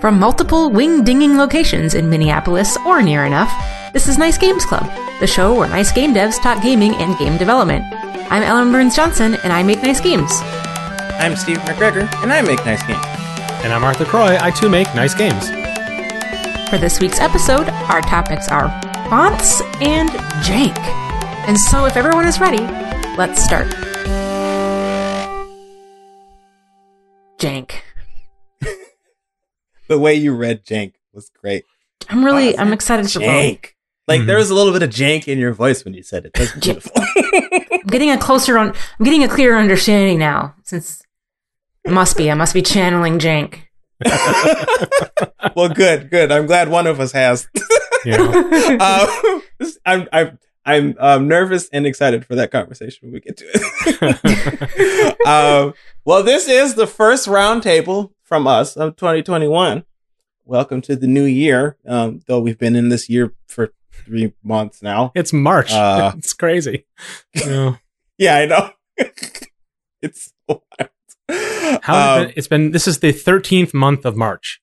From multiple wing dinging locations in Minneapolis or near enough, this is Nice Games Club, the show where nice game devs talk gaming and game development. I'm Ellen Burns Johnson, and I make nice games. I'm Steve McGregor, and I make nice games. And I'm Arthur Croy. I too make nice games. For this week's episode, our topics are fonts and jank. And so, if everyone is ready, let's start. Jank. The way you read jank was great. I'm really, Wow, I'm excited for both. Jank. Like Mhm. there was a little bit of jank in your voice when you said it. That's beautiful. I'm getting a closer on. I'm getting a clearer understanding now. Since it must be, I must be channeling jank. well, good, good. I'm glad one of us has. Yeah. uh, this- I'm, I'm, I'm um, nervous and excited for that conversation when we get to it. um, well, this is the first roundtable from us of 2021. Welcome to the new year. Um, though we've been in this year for three months now. it's March. Uh, it's crazy. Yeah. Yeah, I know. it's wild. How it Um, been? it's been this is the 13th month of March.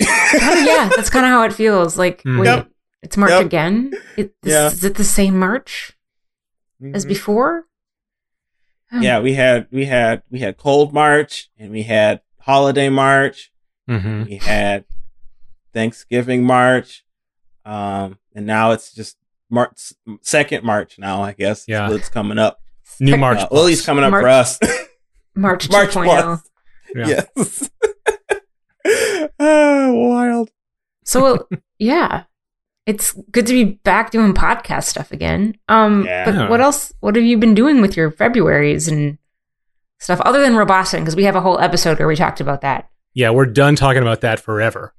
Oh, yeah, that's kind of how it feels. Like, Mm. wait, Yep. it's March Yep. again. It, this, Yeah. Is it the same March as Mhm. before? Oh. yeah, we had we had we had cold March and we had holiday March. hmm We had Thanksgiving March, um, and now it's just March second March now. I guess is Yeah. what's coming up. New March. Uh, well, at coming up for us. March March 2.0. plus. Yeah. Yes. Ah, wild. So yeah, it's good to be back doing podcast stuff again. Um, Yeah. but what else? What have you been doing with your Februarys and stuff other than Robossing? Because we have a whole episode where we talked about that. Yeah, we're done talking about that forever.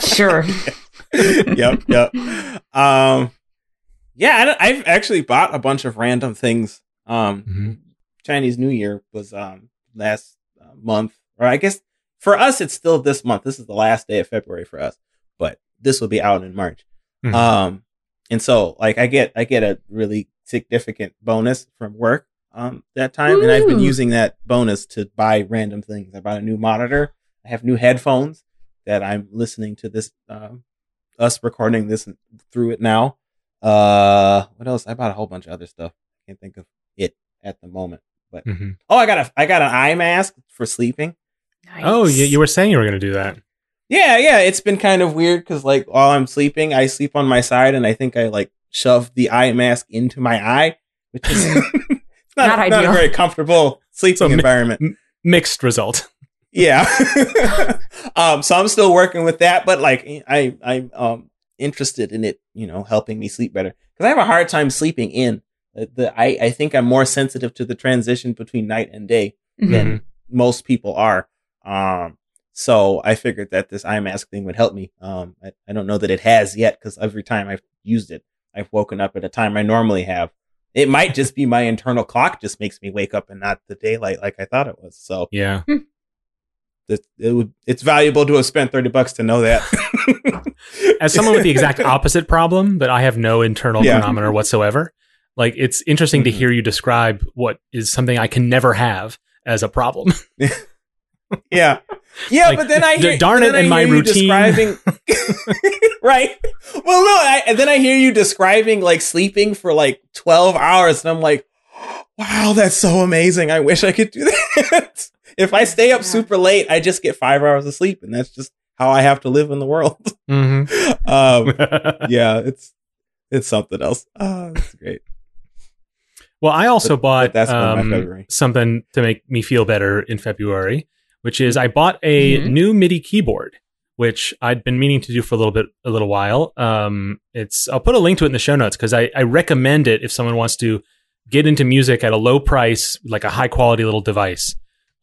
Sure. yep, yep. Um, yeah, I, I've actually bought a bunch of random things. Um, Mhm. Chinese New Year was um last uh, month, or I guess for us it's still this month. This is the last day of February for us, but this will be out in March. Mhm. Um, and so like I get I get a really significant bonus from work um that time, and I've been using that bonus to buy random things. I bought a new monitor. I have new headphones that I'm listening to this um us recording this through it now. Uh, what else? I bought a whole bunch of other stuff. Can't think of it at the moment. But Mhm. oh, I got a I got an eye mask for sleeping. Nice. Oh, you, you were saying you were going to do that. Yeah, yeah, it's been kind of weird because like while I'm sleeping, I sleep on my side, and I think I like shove the eye mask into my eye, which is it's not, Not not, a very comfortable sleeping So mi- environment. Mixed result. Yeah. um, so I'm still working with that, but like I I'm um interested in it, you know, helping me sleep better because I have a hard time sleeping in. The, the I I think I'm more sensitive to the transition between night and day Mhm. than most people are. Um, so I figured that this eye mask thing would help me. Um, I, I don't know that it has yet because every time I've used it, I've woken up at a time I normally have. It might just be my internal clock just makes me wake up and not the daylight like I thought it was. So Yeah. it, it would, it's valuable to have spent 30 bucks to know that. As someone with the exact opposite problem, that I have no internal Yeah. chronometer whatsoever, like it's interesting to Mhm. hear you describe what is something I can never have as a problem. yeah. Yeah, Like, but then I d- hear darn it I and my hear you routine. describing right. Well, no, I, and then I hear you describing like sleeping for like 12 hours and I'm like, "Wow, that's so amazing. I wish I could do that." if I stay up Yeah. super late, I just get 5 hours of sleep and that's just how I have to live in the world. hmm um yeah, it's it's something else. Oh, that's great. Well, I also But- bought but that's been my um, something to make me feel better in February, which is I bought a Mhm. new MIDI keyboard, which I'd been meaning to do for a little bit, a little while. Um, it's I'll put a link to it in the show notes because I, I recommend it if someone wants to get into music at a low price, like a high quality little device.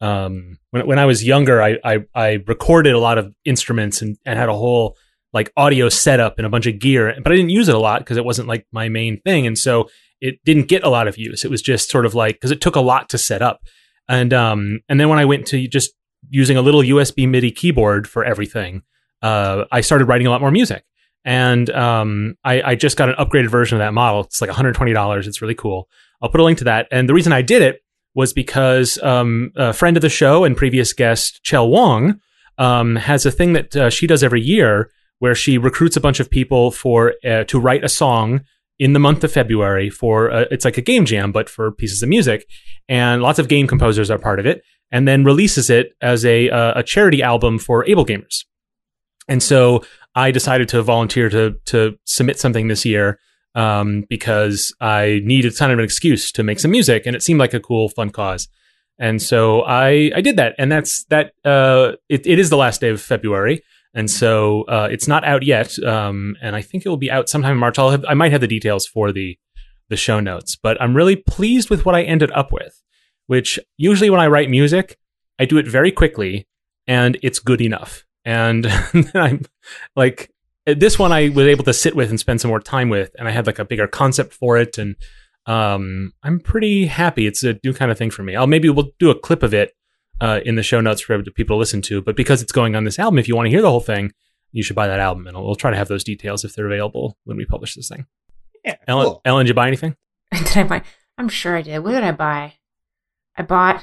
Um, when when I was younger, I I, I recorded a lot of instruments and, and had a whole like audio setup and a bunch of gear, but I didn't use it a lot because it wasn't like my main thing, and so it didn't get a lot of use. It was just sort of like because it took a lot to set up, and um and then when I went to just using a little USB MIDI keyboard for everything, uh, I started writing a lot more music. And um, I, I just got an upgraded version of that model. It's like $120. It's really cool. I'll put a link to that. And the reason I did it was because um, a friend of the show and previous guest Chell Wong um, has a thing that uh, she does every year where she recruits a bunch of people for uh, to write a song in the month of February for uh, it's like a game jam but for pieces of music and lots of game composers are part of it and then releases it as a uh, a charity album for AbleGamers. And so I decided to volunteer to to submit something this year um, because I needed kind of an excuse to make some music, and it seemed like a cool, fun cause. And so I I did that, and that's that. Uh, it, it is the last day of February, and so uh, it's not out yet. Um, and I think it will be out sometime in March. I'll have, I might have the details for the the show notes, but I'm really pleased with what I ended up with. Which usually when I write music, I do it very quickly, and it's good enough. And I'm like this one I was able to sit with and spend some more time with, and I had like a bigger concept for it, and um, I'm pretty happy. It's a new kind of thing for me. I'll maybe we'll do a clip of it uh, in the show notes for people to listen to. But because it's going on this album, if you want to hear the whole thing, you should buy that album, and we'll try to have those details if they're available when we publish this thing. Yeah, Ellen, cool. Ellen, did you buy anything? Did I buy? I'm sure I did. What did I buy? I bought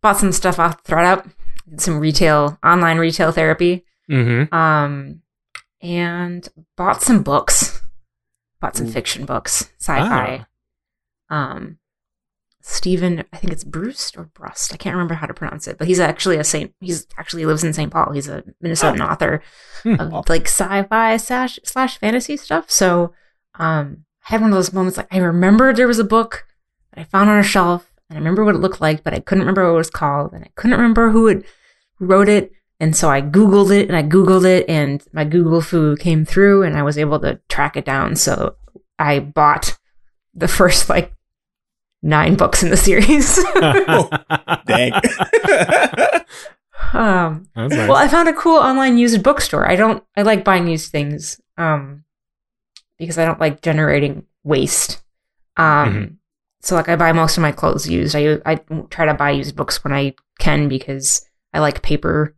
bought some stuff off thredUP, did some retail online retail therapy, Mm-hmm. um, and bought some books. Bought some Ooh. fiction books, sci-fi. Um, Steven, I think it's Bruce or Brust. I can't remember how to pronounce it, but he's actually a Saint. He's actually lives in St. Paul. He's a Minnesotan author Hmm. of like sci-fi slash slash fantasy stuff. So, um, I had one of those moments like I remembered there was a book that I found on a shelf, and I remember what it looked like, but I couldn't remember what it was called, and I couldn't remember who had wrote it. And so I Googled it and I Googled it and my Google foo came through and I was able to track it down. So I bought the first like nine books in the series. Dang. Um, nice. well, I found a cool online used bookstore. I don't, I like buying used things um, because I don't like generating waste. Um, Mhm. So like I buy most of my clothes used. I, I try to buy used books when I can because I like paper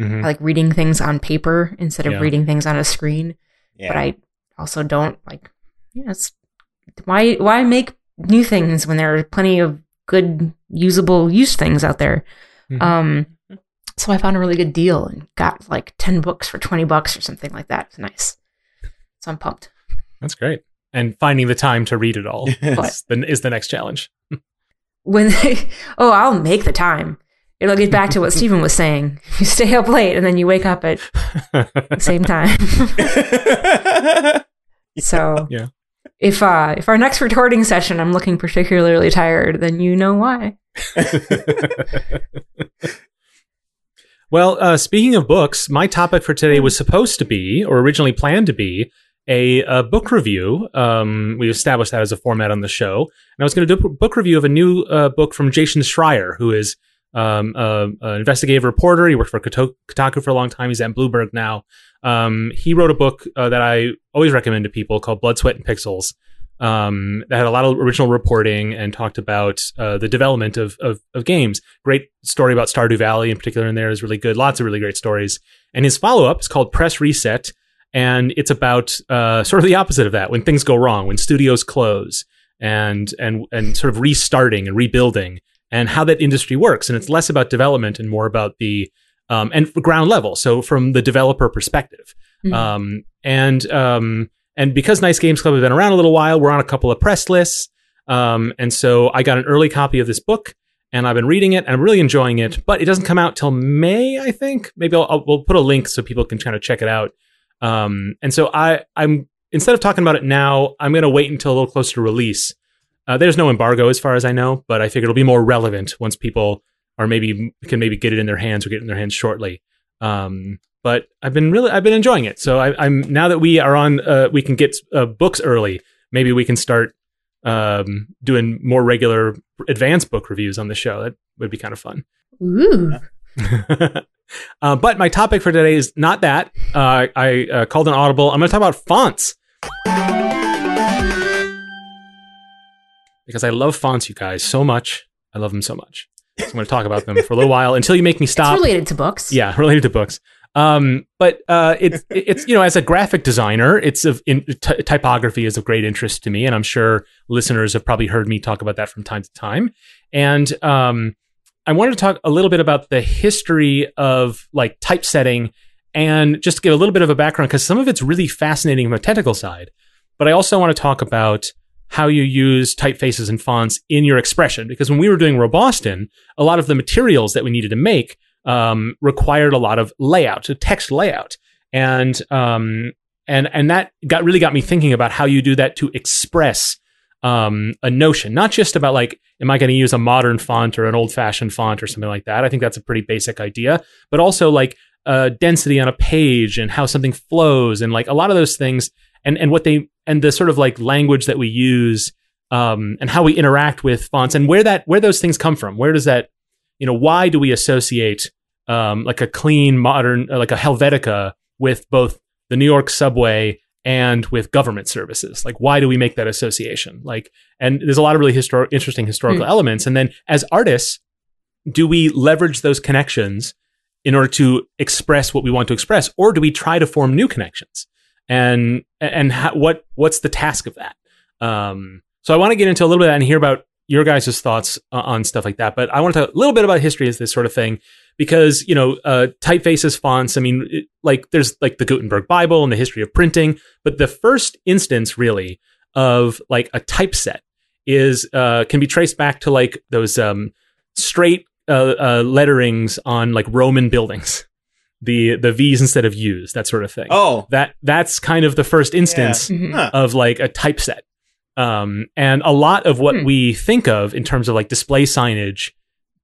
Mhm. I like reading things on paper instead of Yeah. reading things on a screen. yeah. But I also don't like, you know, why why make new things when there are plenty of good usable used things out there? Mhm. Um, so I found a really good deal and got like ten books for twenty bucks or something like that. It's nice. So I'm pumped. That's great. And finding the time to read it all Yes. is the, is the next challenge. When they, oh, I'll make the time. It'll get back to what Stephen was saying. You stay up late and then you wake up at the same time. So Yeah. if uh if our next recording session I'm looking particularly tired, then you know why. well, uh, speaking of books, my topic for today was supposed to be, or originally planned to be, a, a book review. Um, we established that as a format on the show, and I was going to do a book review of a new uh, book from Jason Schreier, who is um, an investigative reporter. He worked for Kotaku for a long time. He's at Bloomberg now. Um, he wrote a book uh, that I always recommend to people called Blood, Sweat, and Pixels. Um, that had a lot of original reporting and talked about uh, the development of, of of games. Great story about Stardew Valley in particular in there is really good. Lots of really great stories. And his follow up is called Press Reset, and it's about uh, sort of the opposite of that when things go wrong, when studios close, and and and sort of restarting and rebuilding, and how that industry works. And it's less about development and more about the um, and ground level. So from the developer perspective, Mhm. um, and um, and because Nice Games Club has been around a little while, we're on a couple of press lists. Um, and so I got an early copy of this book, and I've been reading it, and I'm really enjoying it. But it doesn't come out till May, I think. Maybe I'll, I'll we'll put a link so people can kind of check it out. Um, and so I I'm instead of talking about it now, I'm going to wait until a little closer to release. Uh, there's no embargo as far as I know, but I figure it'll be more relevant once people are maybe can maybe get it in their hands or get it in their hands shortly. Um, but I've been really I've been enjoying it. So I, I'm now that we are on, uh, we can get uh, books early. Maybe we can start um, doing more regular advanced book reviews on the show. That would be kind of fun. Ooh. uh, but my topic for today is not that. Uh, I uh, called an audible. I'm going to talk about fonts because I love fonts, you guys, so much. I love them so much. So I'm going to talk about them for a little while until you make me It's stop. related to books. Yeah, related to books. Um, but uh, it's it's you know as a graphic designer, it's of in, t- typography is of great interest to me, and I'm sure listeners have probably heard me talk about that from time to time. And um, I wanted to talk a little bit about the history of like typesetting, and just to give a little bit of a background because some of it's really fascinating from a technical side. But I also want to talk about how you use typefaces and fonts in your expression because when we were doing Roboston, a lot of the materials that we needed to make um, required a lot of layout, a text layout, and um, and and that got really got me thinking about how you do that to express um, a notion, not just about like, am I going to use a modern font or an old fashioned font or something like that? I think that's a pretty basic idea, but also like uh, density on a page and how something flows and like a lot of those things and and what they and the sort of like language that we use um, and how we interact with fonts and where that where those things come from. Where does that you know why do we associate um, like a clean modern like a Helvetica with both the New York subway and with government services. Like why do we make that association? Like and there's a lot of really histor- interesting historical mm. elements. And then as artists do we leverage those connections in order to express what we want to express? Or do we try to form new connections? And and how, what what's the task of that? Um, so i want to get into a little bit and hear about your guys' thoughts on stuff like that. But i want to talk a little bit about history as this sort of thing. Because you know uh, typefaces fonts i mean it, like there's like the gutenberg bible and the history of printing but the first instance really of like a typeset is uh, can be traced back to like those um, straight uh, uh, letterings on like roman buildings. The the v's instead of u's that sort of thing. Oh. That that's kind of the first instance yeah. Mhm. of like a typeset. Um, and a lot of what Hmm. we think of in terms of like display signage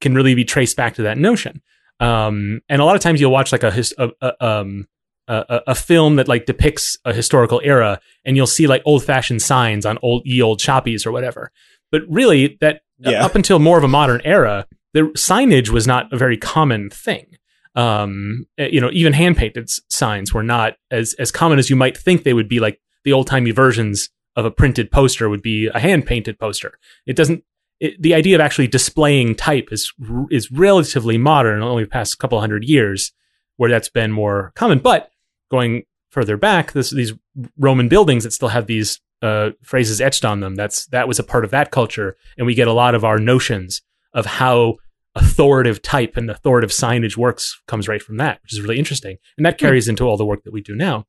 can really be traced back to that notion um, and a lot of times you'll watch like a, his, a, a, um, a, a- film that like depicts a historical era, and you'll see like old fashioned signs on old ye old shoppies or whatever. But really, that uh, Yeah. up until more of a modern era, the signage was not a very common thing. Um, eh, you know, even hand painted signs were not as as common as you might think they would be. Like the old timey versions of a printed poster would be a hand painted poster. It doesn't. It, the idea of actually displaying type is is relatively modern, only the past couple hundred years, where that's been more common. But going further back, this, these Roman buildings that still have these uh, phrases etched on them, that's that was a part of that culture, and we get a lot of our notions of how authoritative type and authoritative signage works comes right from that, which is really interesting, and that carries into all the work that we do now.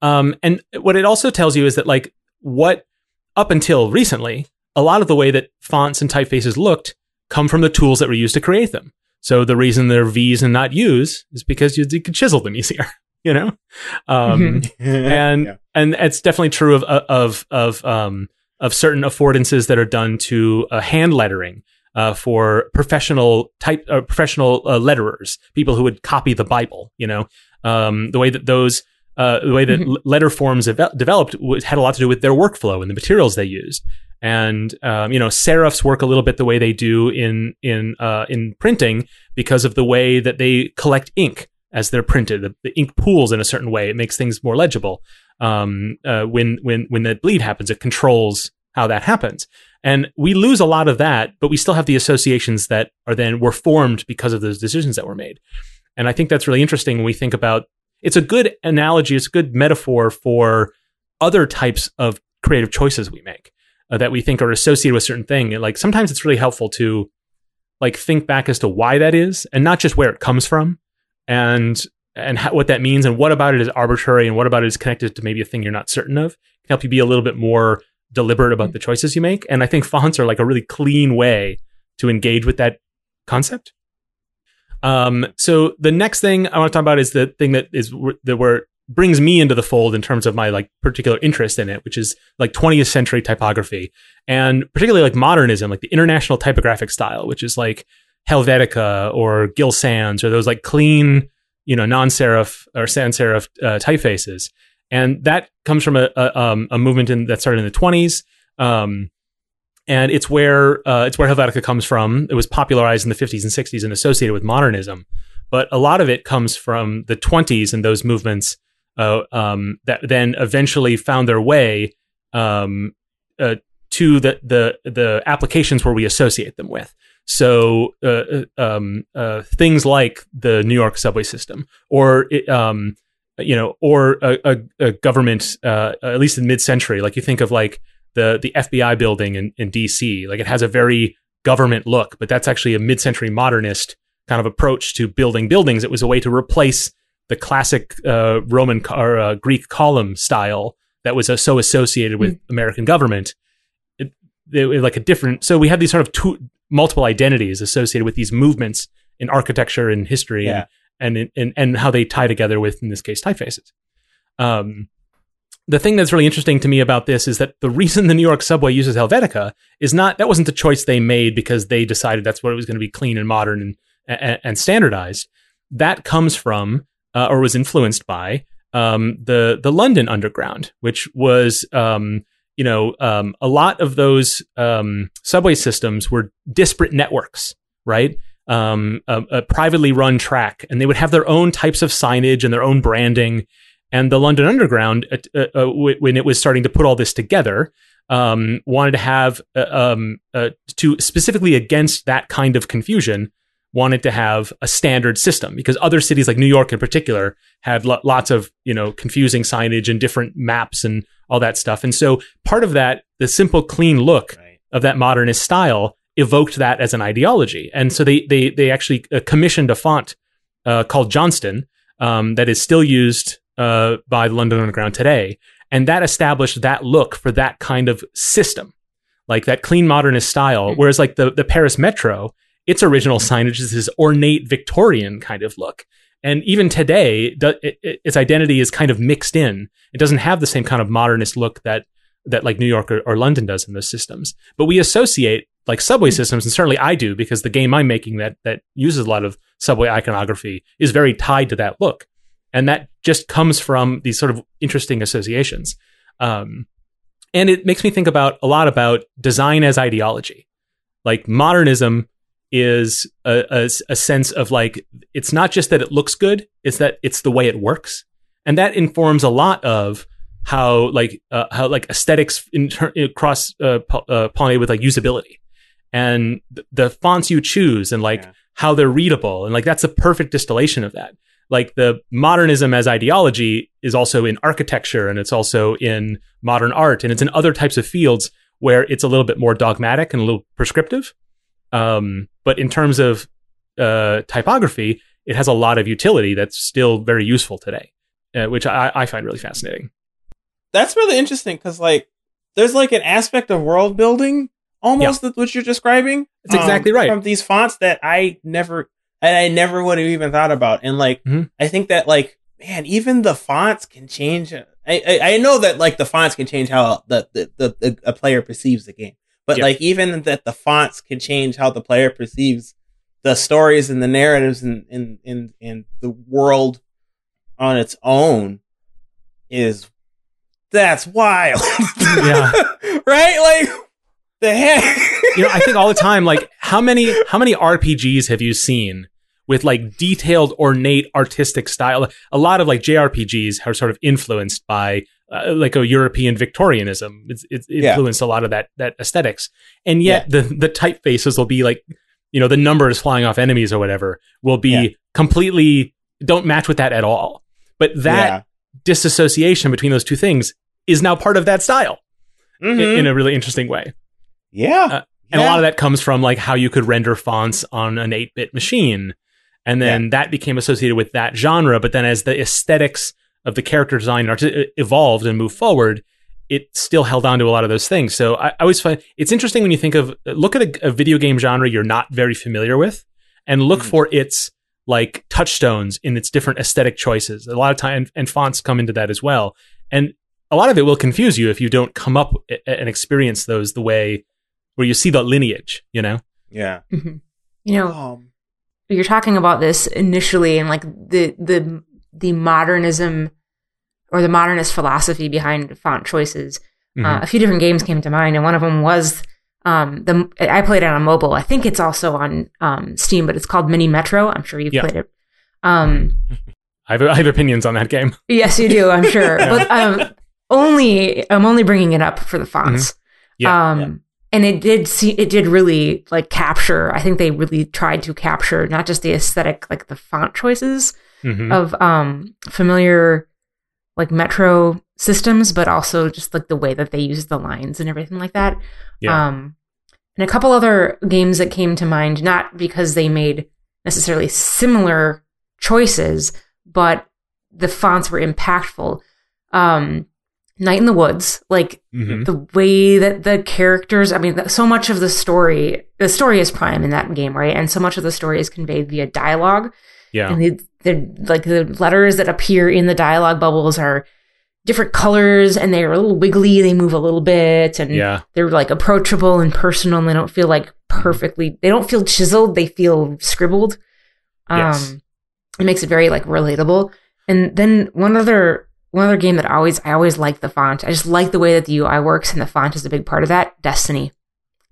Um, and what it also tells you is that like what up until recently, a lot of the way that fonts and typefaces looked come from the tools that were used to create them. So the reason they're V's and not U's is because you, you could chisel them easier, you know? Um, and Yeah. and it's definitely true of of of um of certain affordances that are done to uh, hand lettering uh, for professional type uh, professional uh, letterers, people who would copy the Bible. You know, um, the way that those uh, the way that Mhm. letter forms eve- developed was, had a lot to do with their workflow and the materials they used. And um, you know, serifs work a little bit the way they do in in uh, in printing because of the way that they collect ink as they're printed. The, the ink pools in a certain way; it makes things more legible. Um, uh, when when when the bleed happens, it controls how that happens. And we lose a lot of that, but we still have the associations that are then were formed because of those decisions that were made. And I think that's really interesting when we think about it's a good analogy, it's a good metaphor for other types of creative choices we make uh, that we think are associated with certain thing. And like sometimes it's really helpful to like think back as to why that is and not just where it comes from and and how, what that means and what about it is arbitrary and what about it is connected to maybe a thing you're not certain of can help you be a little bit more deliberate about the choices you make. And I think fonts are like a really clean way to engage with that concept. Um, so the next thing I want to talk about is the thing that is that where brings me into the fold in terms of my like particular interest in it, which is like 20th century typography and particularly like modernism, like the international typographic style, which is like Helvetica or Gill Sans or those like clean, you know, non-serif or sans serif uh, typefaces. And that comes from a, a, um, a movement in, that started in the 20s. Um, and it's where uh, it's where Helvetica comes from. It was popularized in the 50s and 60s and associated with modernism, but a lot of it comes from the 20s and those movements uh, um, that then eventually found their way um, uh, to the, the the applications where we associate them with. So uh, um, uh, things like the New York subway system, or um, you know, or a, a, a government, uh, at least in mid-century, like you think of like the the FBI building in, in DC, like it has a very government look, but that's actually a mid-century modernist kind of approach to building buildings. It was a way to replace the classic uh, Roman or uh, Greek column style that was uh, so associated with mm. American government. It, it, like a different. So we have these sort of two, multiple identities associated with these movements in architecture and history yeah. and, and, and and how they tie together with in this case typefaces. Um, the thing that's really interesting to me about this is that the reason the New York subway uses Helvetica is not that wasn't the choice they made because they decided that's what it was going to be clean and modern and and, and standardized. That comes from uh, or was influenced by um, the the London Underground, which was um, you know um, a lot of those um, subway systems were disparate networks, right? Um, a, a, privately run track, and they would have their own types of signage and their own branding. And the London Underground, uh, uh, uh when it was starting to put all this together, um, wanted to have uh, uh, to specifically against that kind of confusion wanted to have a standard system because other cities like New York in particular had lo- lots of, you know, confusing signage and different maps and all that stuff. And so part of that, the simple clean look right. of that modernist style evoked that as an ideology. And so they they they actually uh, commissioned a font uh, called Johnston um, that is still used uh, by the London Underground today, and that established that look for that kind of system, like that clean modernist style. Mm-hmm. Whereas like the the Paris Metro its original signage is this ornate Victorian kind of look. And even today, its identity is kind of mixed in. It doesn't have the same kind of modernist look that that like New York or, or London does in those systems. But we associate like subway systems, and certainly I do because the game I'm making that that uses a lot of subway iconography is very tied to that look, and that just comes from these sort of interesting associations. Um, and it makes me think about a lot about design as ideology. Like modernism is a, a, a, sense of like it's not just that it looks good it's that it's the way it works. And that informs a lot of how like uh, how like aesthetics in ter- cross uh, uh, pollinate with like usability. And th- the fonts you choose and like yeah. how they're readable and like that's a perfect distillation of that. Like the modernism as ideology is also in architecture and it's also in modern art and it's in other types of fields where it's a little bit more dogmatic and a little prescriptive um, but in terms of uh, typography, it has a lot of utility that's still very useful today, uh, which I, I, find really fascinating. That's really interesting because, like, there's like an aspect of world building almost yeah. that what you're describing. It's um, exactly right from these fonts that I never and I never would have even thought about. And like, mm-hmm. I think that like, man, even the fonts can change. I, I, I know that like the fonts can change how the, the, the, the a player perceives the game. But like even that the fonts can change how the player perceives the stories and the narratives and in in in the world on its own is that's wild. Yeah. right? Like the heck. you know, I think all the time, like how many how many RPGs have you seen with like detailed, ornate, artistic style? A lot of like JRPGs are sort of influenced by uh, like a European Victorianism. It's, it's influenced yeah. a lot of that that aesthetics, and yet yeah. the the typefaces will be like, you know, the numbers flying off enemies or whatever will be yeah. completely don't match with that at all. But that disassociation between those two things is now part of that style mm-hmm. in, in, a really interesting way. Yeah. Uh, and a lot of that comes from like how you could render fonts on an 8-bit machine. And then that became associated with that genre. But then as the aesthetics of the character design evolved and moved forward, it still held on to a lot of those things. So I, I always find it's interesting when you think of look at a, a video game genre you're not very familiar with, and look mm. for its like touchstones in its different aesthetic choices. A lot of time and fonts come into that as well, and a lot of it will confuse you if you don't come up and experience those the way where you see the lineage. You know? Yeah. Mm-hmm. You know. Um, you're talking about this initially and like the the the modernism or the modernist philosophy behind font choices. Uh, mm-hmm. Uh, a few different games came to mind, and one of them was um, the I played it on mobile. I think it's also on um, Steam, but it's called Mini Metro. I'm sure you've yeah. played it. Um, I, have, I have opinions on that game. Yes, you do. I'm sure, yeah. but um, only I'm only bringing it up for the fonts. Mm-hmm. Yeah, um, and it did see it did really like capture. I think they really tried to capture not just the aesthetic, like the font choices Mhm. of um familiar like metro systems, but also just like the way that they use the lines and everything like that. Yeah. Um, and a couple other games that came to mind, not because they made necessarily similar choices, but the fonts were impactful. Um, Night in the Woods, like Mhm. the way that the characters, I mean, so much of the story, the story is prime in that game, right? And so much of the story is conveyed via dialogue. Yeah. And the, the like the letters that appear in the dialogue bubbles are different colors and they're a little wiggly, they move a little bit and Yeah. they're like approachable and personal and they don't feel like perfectly they don't feel chiseled, they feel scribbled. Um Yes. it makes it very like relatable. And then one other one other game that I always I always like the font. I just like the way that the UI works and the font is a big part of that. Destiny.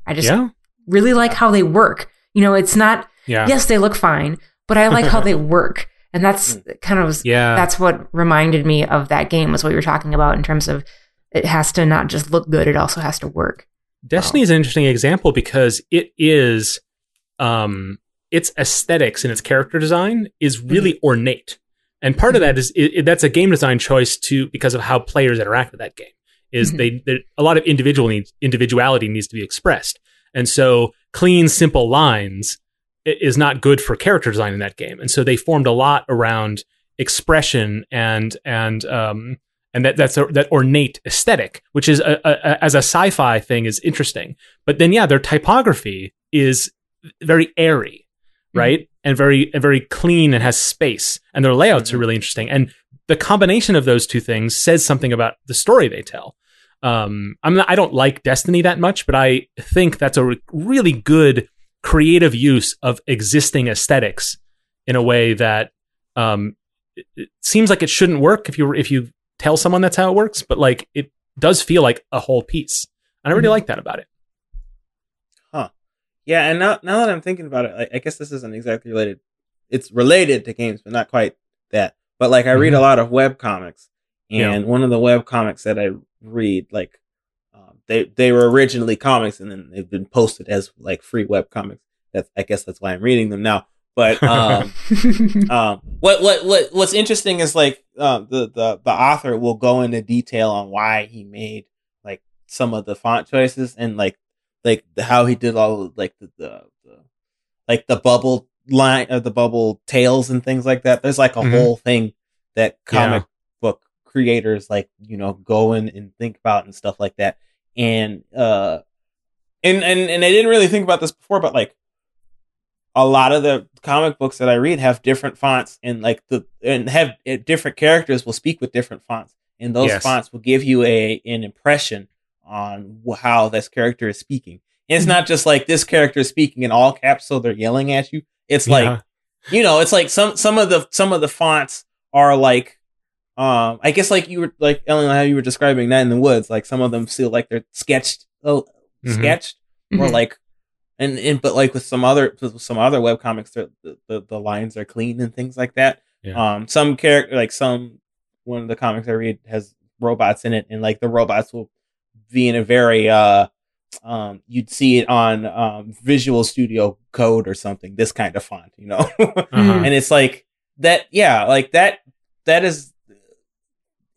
I just Yeah. really like how they work. You know, it's not Yeah. yes, they look fine, but I like how they work. And that's kind of Yeah. that's what reminded me of that game was what you were talking about in terms of it has to not just look good, it also has to work. Destiny is an interesting example because it is um its aesthetics and its character design is really ornate. And part of that is it, it- that's a game design choice too because of how players interact with that game. Is Mhm. they, a lot of individual needs, individuality needs to be expressed. And so clean simple lines is not good for character design in that game. And so they formed a lot around expression and and um and that that's a, that ornate aesthetic, which is a, a, a- as a sci-fi thing is interesting. But then yeah, their typography is very airy, right? And very and very clean and has space, and their layouts are Mhm. really interesting. And the combination of those two things says something about the story they tell. Um, I'm not, I don't like Destiny that much, but I think that's a re- really good creative use of existing aesthetics in a way that um, it, seems like it shouldn't work if you if you tell someone that's how it works, but like it does feel like a whole piece, and I really Mhm. like that about it. Huh? Yeah, and now now that I'm thinking about it, I, I guess this isn't exactly related. It's related to games, but not quite that. But like I read a Mhm. lot of web comics, Yeah. and one of the web comics that I read, like they they were originally comics, and then they've been posted as like free web comics. That's I guess that's why I'm reading them now. But um, um, what what what what's interesting is like um, the the the author will go into detail on why he made like some of the font choices and like like the, how he did all of, like the, the the like the bubble line of the bubble tails and things like that. There's like a Mhm. whole thing that comic book creators like you know go in and think about and stuff like that. And uh, and and and I didn't really think about this before, but like a lot of the comic books that I read have different fonts and like the and have uh, different characters will speak with different fonts, and those Yes. fonts will give you a an impression on how this character is speaking. And it's not just like this character is speaking in all caps, so they're yelling at you. It's like you know, it's like some some of the some of the fonts are like um I guess like you were like Ellen how you were describing that in the woods, like some of them feel like they're sketched oh Mhm. sketched or Mhm. like and, and but like with some other with some other web comics the, the the lines are clean and things like that. Yeah. Um some character like some one of the comics I read has robots in it and like the robots will be in a very uh um you'd see it on um Visual Studio Code or something this kind of font, you know. Uh-huh. and it's like that yeah like that that is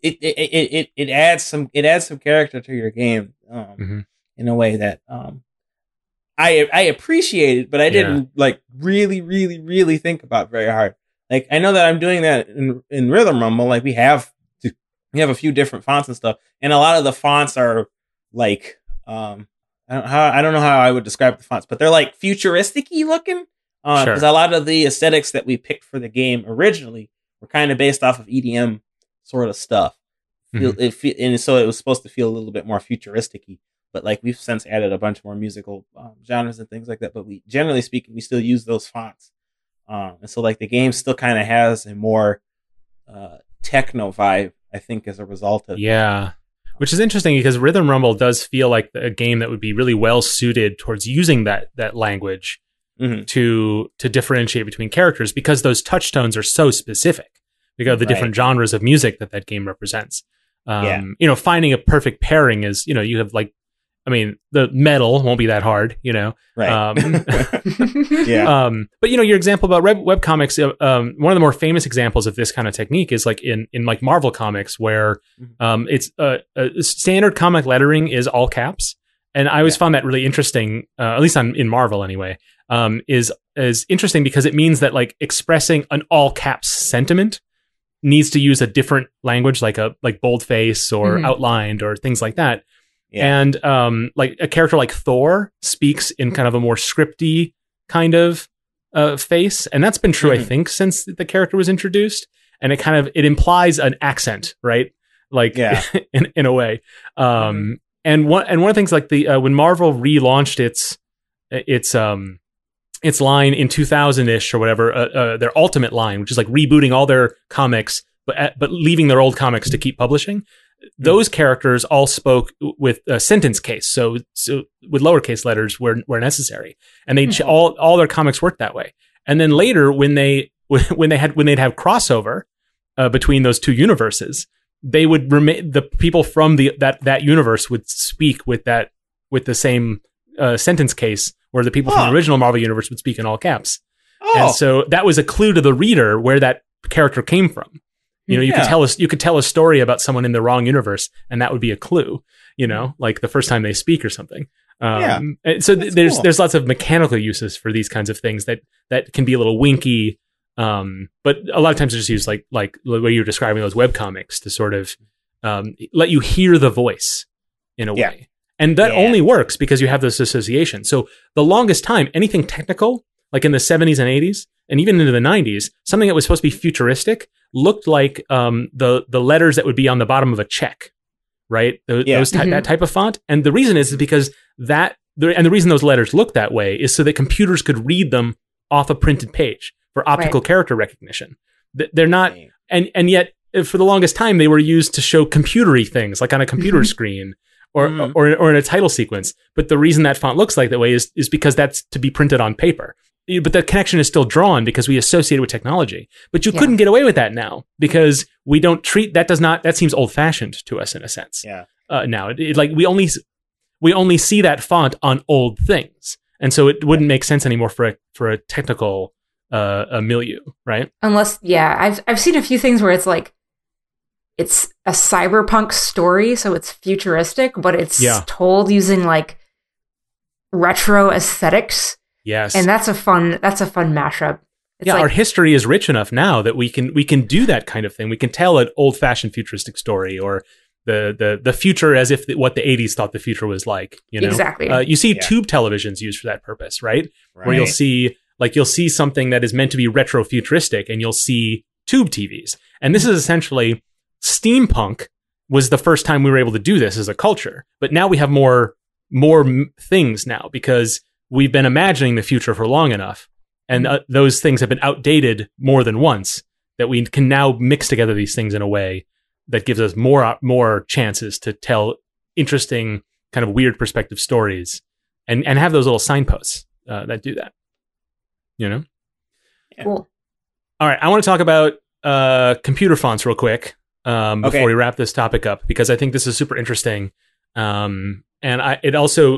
it it, it it it adds some it adds some character to your game um Mhm. in a way that um i i appreciate it but i didn't like really really really think about very hard like i know that i'm doing that in in rhythm rumble like we have to, we have a few different fonts and stuff and a lot of the fonts are like um I don't, how, I don't know how I would describe the fonts, but they're like futuristic looking. Because Sure. a lot of the aesthetics that we picked for the game originally were kind of based off of EDM sort of stuff. Mm-hmm. It fe- and so it was supposed to feel a little bit more futuristic But like we've since added a bunch more musical um, genres and things like that. But we, generally speaking, we still use those fonts. Um, and so like the game still kind of has a more uh, techno vibe, I think, as a result of Yeah. Which is interesting because Rhythm Rumble does feel like a game that would be really well suited towards using that that language Mhm. to to differentiate between characters because those touchstones are so specific because of the Right. different genres of music that that game represents. Um, Yeah. You know, finding a perfect pairing is you know you have like I mean, the metal won't be that hard, you know. Right. Um, yeah. um, but you know, your example about web, web comics, uh, um, one of the more famous examples of this kind of technique is like in in like Marvel comics, where Mhm. um, it's uh, uh, standard comic lettering is all caps, and I always Yeah. found that really interesting. Uh, at least on in Marvel anyway, um, is is interesting because it means that like expressing an all caps sentiment needs to use a different language, like a like boldface or Mhm. outlined or things like that. Yeah. And um, like a character like Thor speaks in kind of a more scripty kind of uh, face, and that's been true, I Mhm. think, since the character was introduced. And it kind of it implies an accent, right? Like, Yeah. in in a way. Um, and one and one of the things like the uh, when Marvel relaunched its its um its line in 2000 ish or whatever, uh, uh, their ultimate line, which is like rebooting all their comics, but uh, but leaving their old comics to keep publishing. Those characters all spoke with a sentence case, so so with lowercase letters where where necessary, and they ch- Hmm. all all their comics worked that way. And then later, when they when they had when they'd have crossover uh, between those two universes, they would remain the people from the that that universe would speak with that with the same uh, sentence case, where the people from the original Marvel universe would speak in all caps. oh. And so that was a clue to the reader where that character came from. You know, you Yeah. could tell us you could tell a story about someone in the wrong universe, and that would be a clue. You know, like the first time they speak or something. Um, and so th- there's cool. there's lots of mechanical uses for these kinds of things that that can be a little winky. Um, but a lot of times they just use like like the way you're describing those web comics to sort of um, let you hear the voice in a Yeah. way. And that Yeah. only works because you have this association. So the longest time, anything technical, like in the 70s and 80s, and even into the 90s, something that was supposed to be futuristic looked like um, the the letters that would be on the bottom of a check, right? Those, Yeah. those ty- Mhm. that type of font. And the reason is because that, the, and the reason those letters look that way is so that computers could read them off a printed page for optical character recognition. Th- They're not, and and yet uh, for the longest time they were used to show computery things, like on a computer screen. Or, Mhm. or or in a title sequence, but the reason that font looks like that way is is because that's to be printed on paper. But the connection is still drawn because we associate it with technology. But you Yeah. couldn't get away with that now because we don't treat that does not that seems old fashioned to us in a sense. Yeah. Uh, now it, it- like we only we only see that font on old things, and so it wouldn't make sense anymore for a for a technical uh, a milieu, right? Unless, yeah, I've I've seen a few things where it's like it's a cyberpunk story, so it's futuristic, but it's Yeah. told using like retro aesthetics, Yes. and that's a fun that's a fun mashup. It's yeah, like, our history is rich enough now that we can we can do that kind of thing. We can tell an old fashioned futuristic story or the the the future as if the, what the 80s thought the future was like. You know, exactly. uh, you see Yeah. tube televisions used for that purpose, right? Right. Where you'll see like you'll see something that is meant to be retro futuristic, and you'll see tube TVs. And this is essentially steampunk was the first time we were able to do this as a culture. But now we have more more m- things now because we've been imagining the future for long enough, and uh, those things have been outdated more than once that we can now mix together these things in a way that gives us more more chances to tell interesting kind of weird perspective stories and and have those little signposts uh, that do that. You know? Cool. all right. I want to talk about uh, computer fonts real quick um, before Okay. we wrap this topic up because i think this is super interesting. Um, and I, it also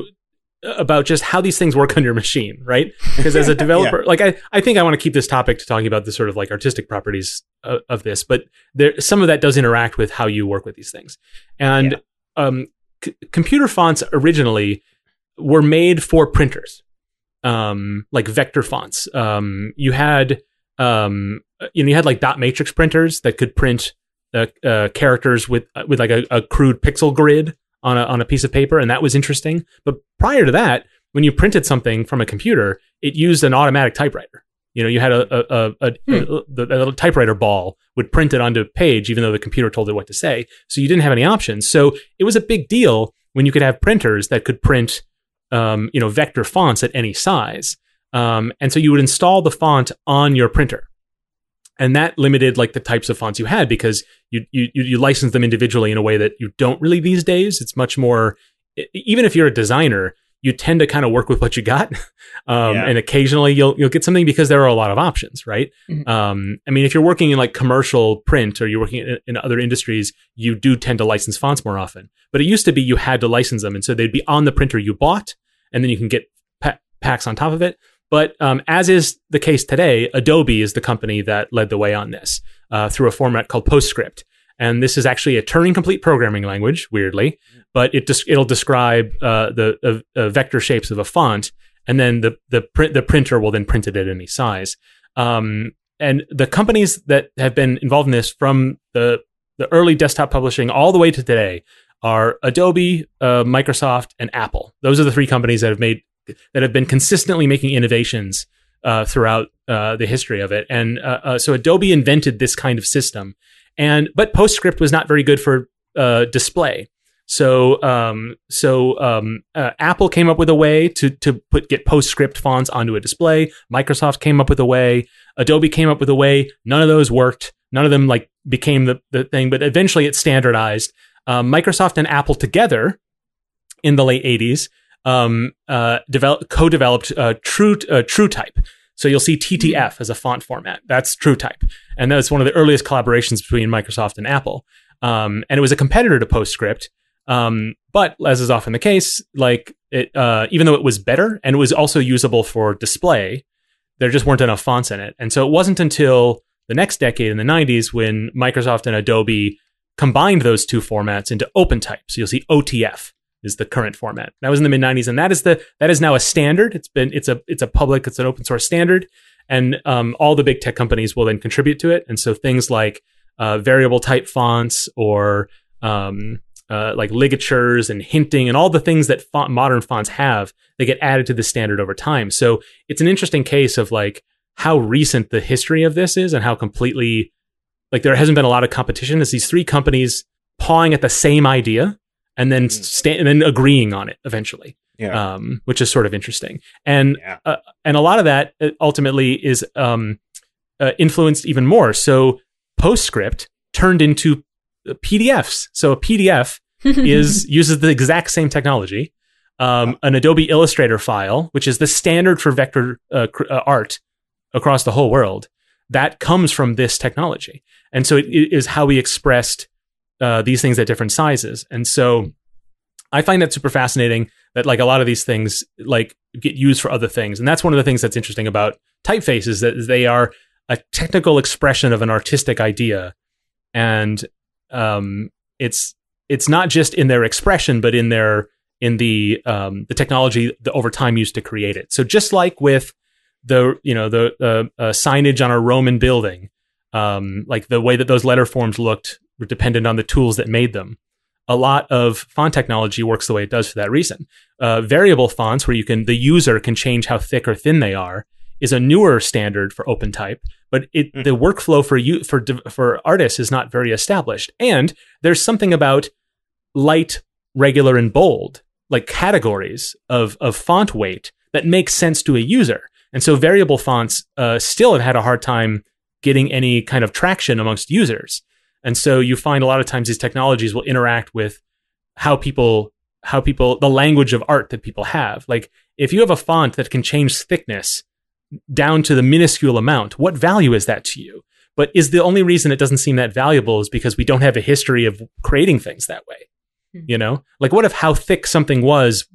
uh, about just how these things work on your machine right? Because as a developer like I, I think i want to keep this topic to talking about the sort of like artistic properties of, of this but there some of that does interact with how you work with these things. And um, c- computer fonts originally were made for printers um, like vector fonts. Um, you had um, you know you had like dot matrix printers that could print uh, uh, characters with uh, with like a, a crude pixel grid on a on a piece of paper, and that was interesting. But prior to that, when you printed something from a computer, it used an automatic typewriter. You know, you had a a, a, a, a, a little typewriter ball would print it onto a page, even though the computer told it what to say. So you didn't have any options. So it was a big deal when you could have printers that could print, um, you know, vector fonts at any size. Um, and so you would install the font on your printer and that limited like the types of fonts you had because you you you license them individually in a way that you don't really these days. It's much more even if you're a designer, you tend to kind of work with what you got. Um, Yeah. and occasionally you'll, you'll get something because there are a lot of options, right? Mhm. Um, I mean, if you're working in like commercial print or you're working in, in other industries, you do tend to license fonts more often. But it used to be you had to license them. And so they'd be on the printer you bought and then you can get pa- packs on top of it. But um, as is the case today, Adobe is the company that led the way on this uh, through a format called PostScript. And this is actually a Turing complete programming language, weirdly, but it des- it'll describe uh, the uh, uh, vector shapes of a font, and then the the the printer will then print it at any size. Um, and the companies that have been involved in this from the the early desktop publishing all the way to today are Adobe, uh, Microsoft, and Apple. Those are the three companies that have made that have been consistently making innovations uh, throughout uh, the history of it. And uh, uh, so Adobe invented this kind of system, and but PostScript was not very good for uh, display. So um, so um, uh, Apple came up with a way to to put get PostScript fonts onto a display. Microsoft came up with a way. Adobe came up with a way. None of those worked. None of them like became the the thing. But eventually, it standardized. Um, Microsoft and Apple together in the late '80s um, uh, develop, co-developed uh, True uh, TrueType. So you'll see TTF as a font format. That's TrueType, and that's one of the earliest collaborations between Microsoft and Apple. Um, and it was a competitor to PostScript. Um, but as is often the case, like it, uh, even though it was better and it was also usable for display, there just weren't enough fonts in it. And so it wasn't until the next decade in the 90s when Microsoft and Adobe combined those two formats into OpenType. So you'll see OTF is the current format. That was in the mid 90s, and that is the that is now a standard. It's been it's a it's a public it's an open source standard, and um, all the big tech companies will then contribute to it. And so things like uh, variable type fonts or um, uh, like ligatures and hinting and all the things that font, modern fonts have, they get added to the standard over time. So it's an interesting case of like how recent the history of this is and how completely like there hasn't been a lot of competition. It's these three companies pawing at the same idea and then Mm. sta- and then agreeing on it eventually, Yeah. um, which is sort of interesting. And Yeah. uh, and a lot of that uh, ultimately is um, uh, influenced even more. So PostScript turned into uh, PDFs. So a PDF is uses the exact same technology. Um, an Adobe Illustrator file, which is the standard for vector uh, cr- uh, art across the whole world, that comes from this technology, and so it, it is how we expressed uh, these things at different sizes. And so, I find that super fascinating. That like a lot of these things like get used for other things, and that's one of the things that's interesting about typefaces that they are a technical expression of an artistic idea, and um, it's it's not just in their expression, but in their in the um, the technology that over time used to create it. So just like with the you know the uh, uh, signage on a Roman building, um, like the way that those letter forms looked were dependent on the tools that made them. A lot of font technology works the way it does for that reason. Uh, variable fonts, where you can the user can change how thick or thin they are, is a newer standard for OpenType, but it Mm. the workflow for you for for artists is not very established. And there's something about light, regular, and bold, like categories of of font weight that makes sense to a user. And so variable fonts uh, still have had a hard time getting any kind of traction amongst users. And so you find a lot of times these technologies will interact with how people how people the language of art that people have. Like if you have a font that can change thickness down to the minuscule amount, what value is that to you? But is the only reason it doesn't seem that valuable is because we don't have a history of creating things that way. Hmm. You know, like what if how thick something was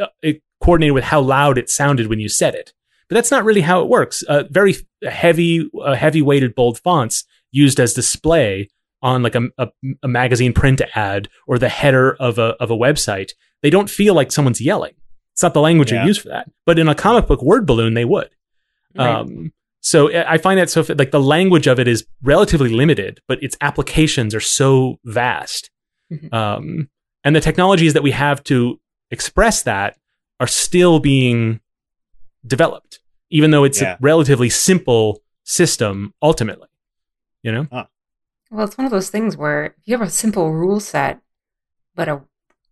uh, it coordinated with how loud it sounded when you said it? But that's not really how it works. Uh, very heavy, uh, heavy weighted bold fonts used as display on like a, a, a magazine print ad or the header of a of a website, they don't feel like someone's yelling. It's not the language Yeah. you use for that. But in a comic book word balloon, they would. Right. Um, so I I find that so like the language of it is relatively limited, but its applications are so vast. Mhm. Um, and the technologies that we have to express that are still being developed, even though it's Yeah. a relatively simple system ultimately. You know? Well, it's one of those things where if you have a simple rule set, but a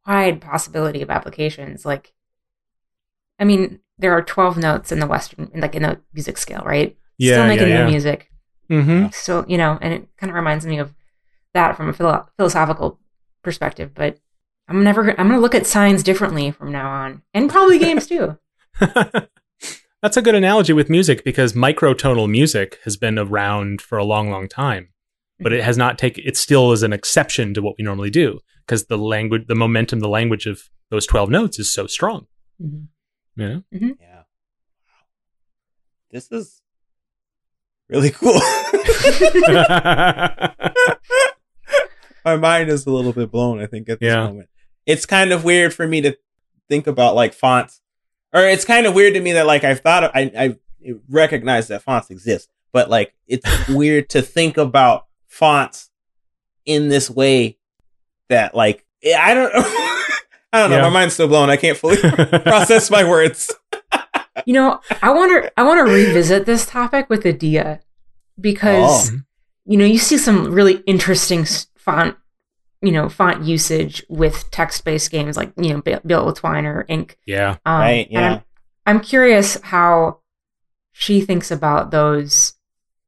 wide possibility of applications, like, I mean, there are 12 notes in the Western, like in the music scale, right? Yeah, Still making yeah, new music. Mm-hmm. Still, you know, and it kind of reminds me of that from a philo- philosophical perspective. But I'm never. I'm gonna look at signs differently from now on, and probably games too. That's a good analogy with music because microtonal music has been around for a long, long time, but it has not taken. It still is an exception to what we normally do because the language, the momentum, the language of those twelve notes is so strong. Mhm. You know. Yeah. This is really cool. My mind is a little bit blown, I think, at this Yeah. moment. It's kind of weird for me to think about like fonts. Or it's kind of weird to me that like I've thought of, I I recognize that fonts exist, but like it's weird to think about fonts in this way that like I don't I don't know, Yeah. my mind's still blown. I can't fully process my words. You know, I want to. I want to revisit this topic with Adia because Oh. you know you see some really interesting font, you know, font usage with text-based games like you know Built Built with Twine or Ink. yeah. Um, Right, yeah. I'm, I'm curious how she thinks about those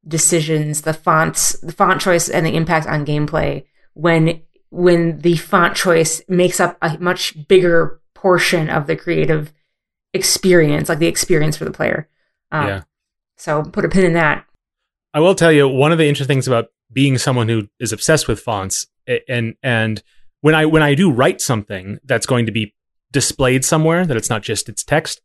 decisions, the fonts, the font choice, and the impact on gameplay when when the font choice makes up a much bigger portion of the creative experience, like the experience for the player. Um, Yeah. So put a pin in that. I will tell you one of the interesting things about being someone who is obsessed with fonts and and when I when I do write something that's going to be displayed somewhere that it's not just its text,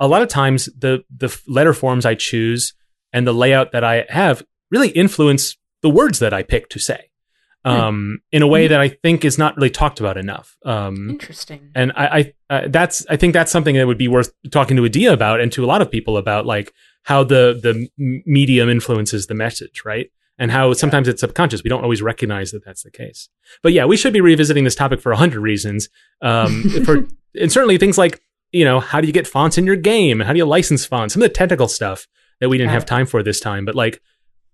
a lot of times the the letter forms I choose and the layout that I have really influence the words that I pick to say. Um, in a way that I think is not really talked about enough. Um, Interesting. and I, I uh, that's I think that's something that would be worth talking to Adia about and to a lot of people about like how the the medium influences the message, right? And how sometimes it's subconscious. We don't always recognize that that's the case. But yeah, we should be revisiting this topic for a hundred reasons. Um, for and certainly things like you know how do you get fonts in your game? How do you license fonts? Some of the technical stuff that we didn't have time for this time. But like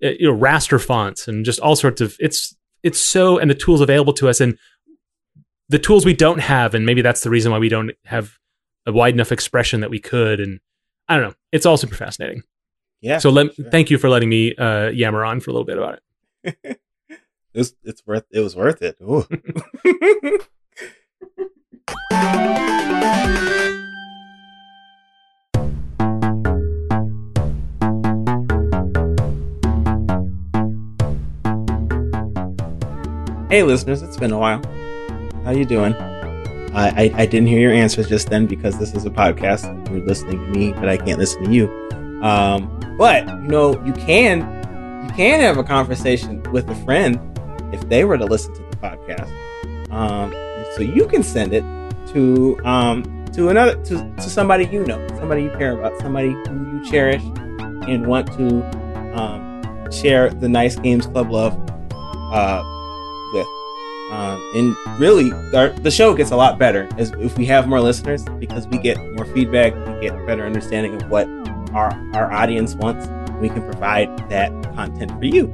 uh, you know raster fonts and just all sorts of it's it's so and the tools available to us and the tools we don't have, and maybe that's the reason why we don't have a wide enough expression that we could. And I don't know. It's all super fascinating. Yeah. So let, sure. thank you for letting me uh, yammer on for a little bit about it. It's it's worth it was worth it. hey listeners, it's been a while. How you doing? I, I I didn't hear your answers just then because this is a podcast. You're listening to me, but I can't listen to you. Um, but you know, you can you can have a conversation with a friend if they were to listen to the podcast. Um, so you can send it to um, to another to, to somebody you know, somebody you care about, somebody who you cherish and want to um, share the nice games club love uh. Um, and really, our, the show gets a lot better as if we have more listeners because we get more feedback, we get a better understanding of what our our audience wants. We can provide that content for you,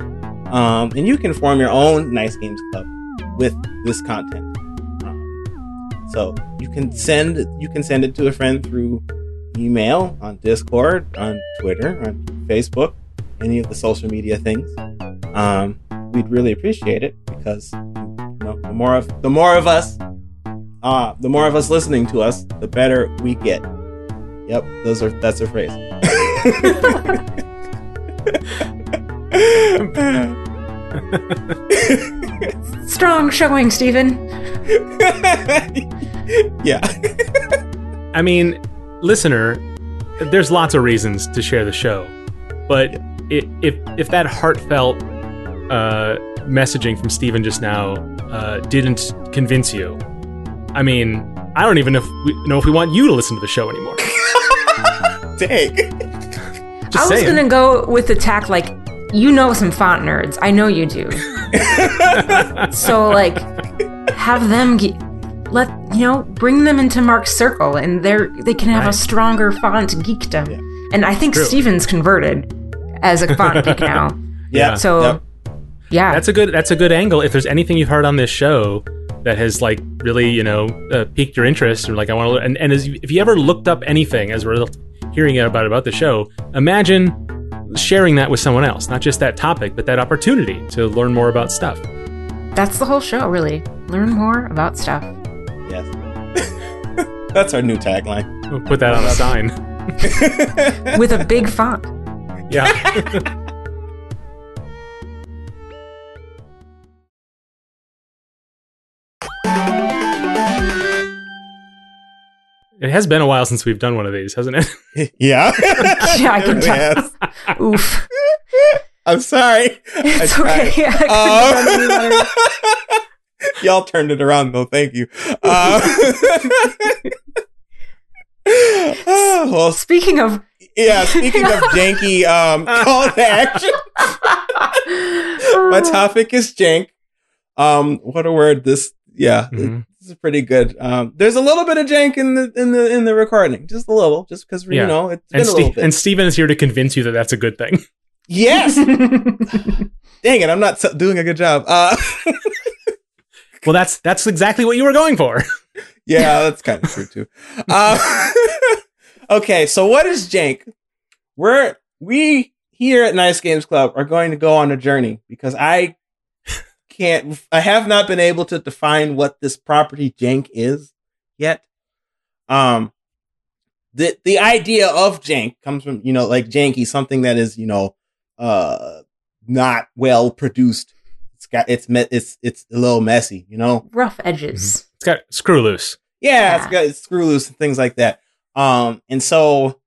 um, and you can form your own nice games club with this content. Um, so you can send you can send it to a friend through email, on Discord, on Twitter, on Facebook, any of the social media things. Um, we'd really appreciate it because know the more of the more of us, uh, the more of us listening to us, the better we get. Yep, those are that's a phrase. Strong showing, Steven. yeah. I mean, listener, there's lots of reasons to share the show, but i if if that heartfelt uh, messaging from Steven just now uh, didn't convince you, I mean, I don't even know if we, know if we want you to listen to the show anymore. Dang. Just I was saying. gonna go with the tack like you know some font nerds. I know you do. so like have them ge- let you know bring them into Mark's circle and they're they can have Right. a stronger font geekdom. Yeah. And I think True. Steven's converted as a font geek now. Yeah. So Yep. Yeah. That's a good. That's a good angle. If there's anything you've heard on this show that has like really, you know, uh, piqued your interest, or like I want to, and and as, if you ever looked up anything as we're hearing about about the show, imagine sharing that with someone else, not just that topic, but that opportunity to learn more about stuff. That's the whole show, really. Learn more about stuff. Yes. That's our new tagline. We'll put that on a sign. with a big font. Yeah. It has been a while since we've done one of these, hasn't it? yeah. Yeah, I can tell. has. Oof. I'm sorry. It's tried. okay. I couldn't have done any better. Uh, y'all turned it around though. Thank you. Uh, oh, well, Speaking of, yeah. Speaking of janky um, call to action, my topic is jank. Um, what a word! This, yeah, Mhm. This is pretty good. Um, there's a little bit of jank in the in the in the recording, just a little, just because Yeah. you know it's been And, a little bit. and Steven is here to convince you that that's a good thing. yes, dang it, I'm not so- doing a good job. Uh, Well, that's that's exactly what you were going for. Yeah, that's kind of true too. Uh, okay, so what is jank? We're we here at Nice Games Club are going to go on a journey because I can't. I have not been able to define what this property jank is yet. Um, the the idea of jank comes from you know like janky, something that is you know uh not well produced. It's got it's me- it's it's a little messy, you know. rough edges. It's got screw loose. Yeah, it's got it's screw loose and things like that. Um, and so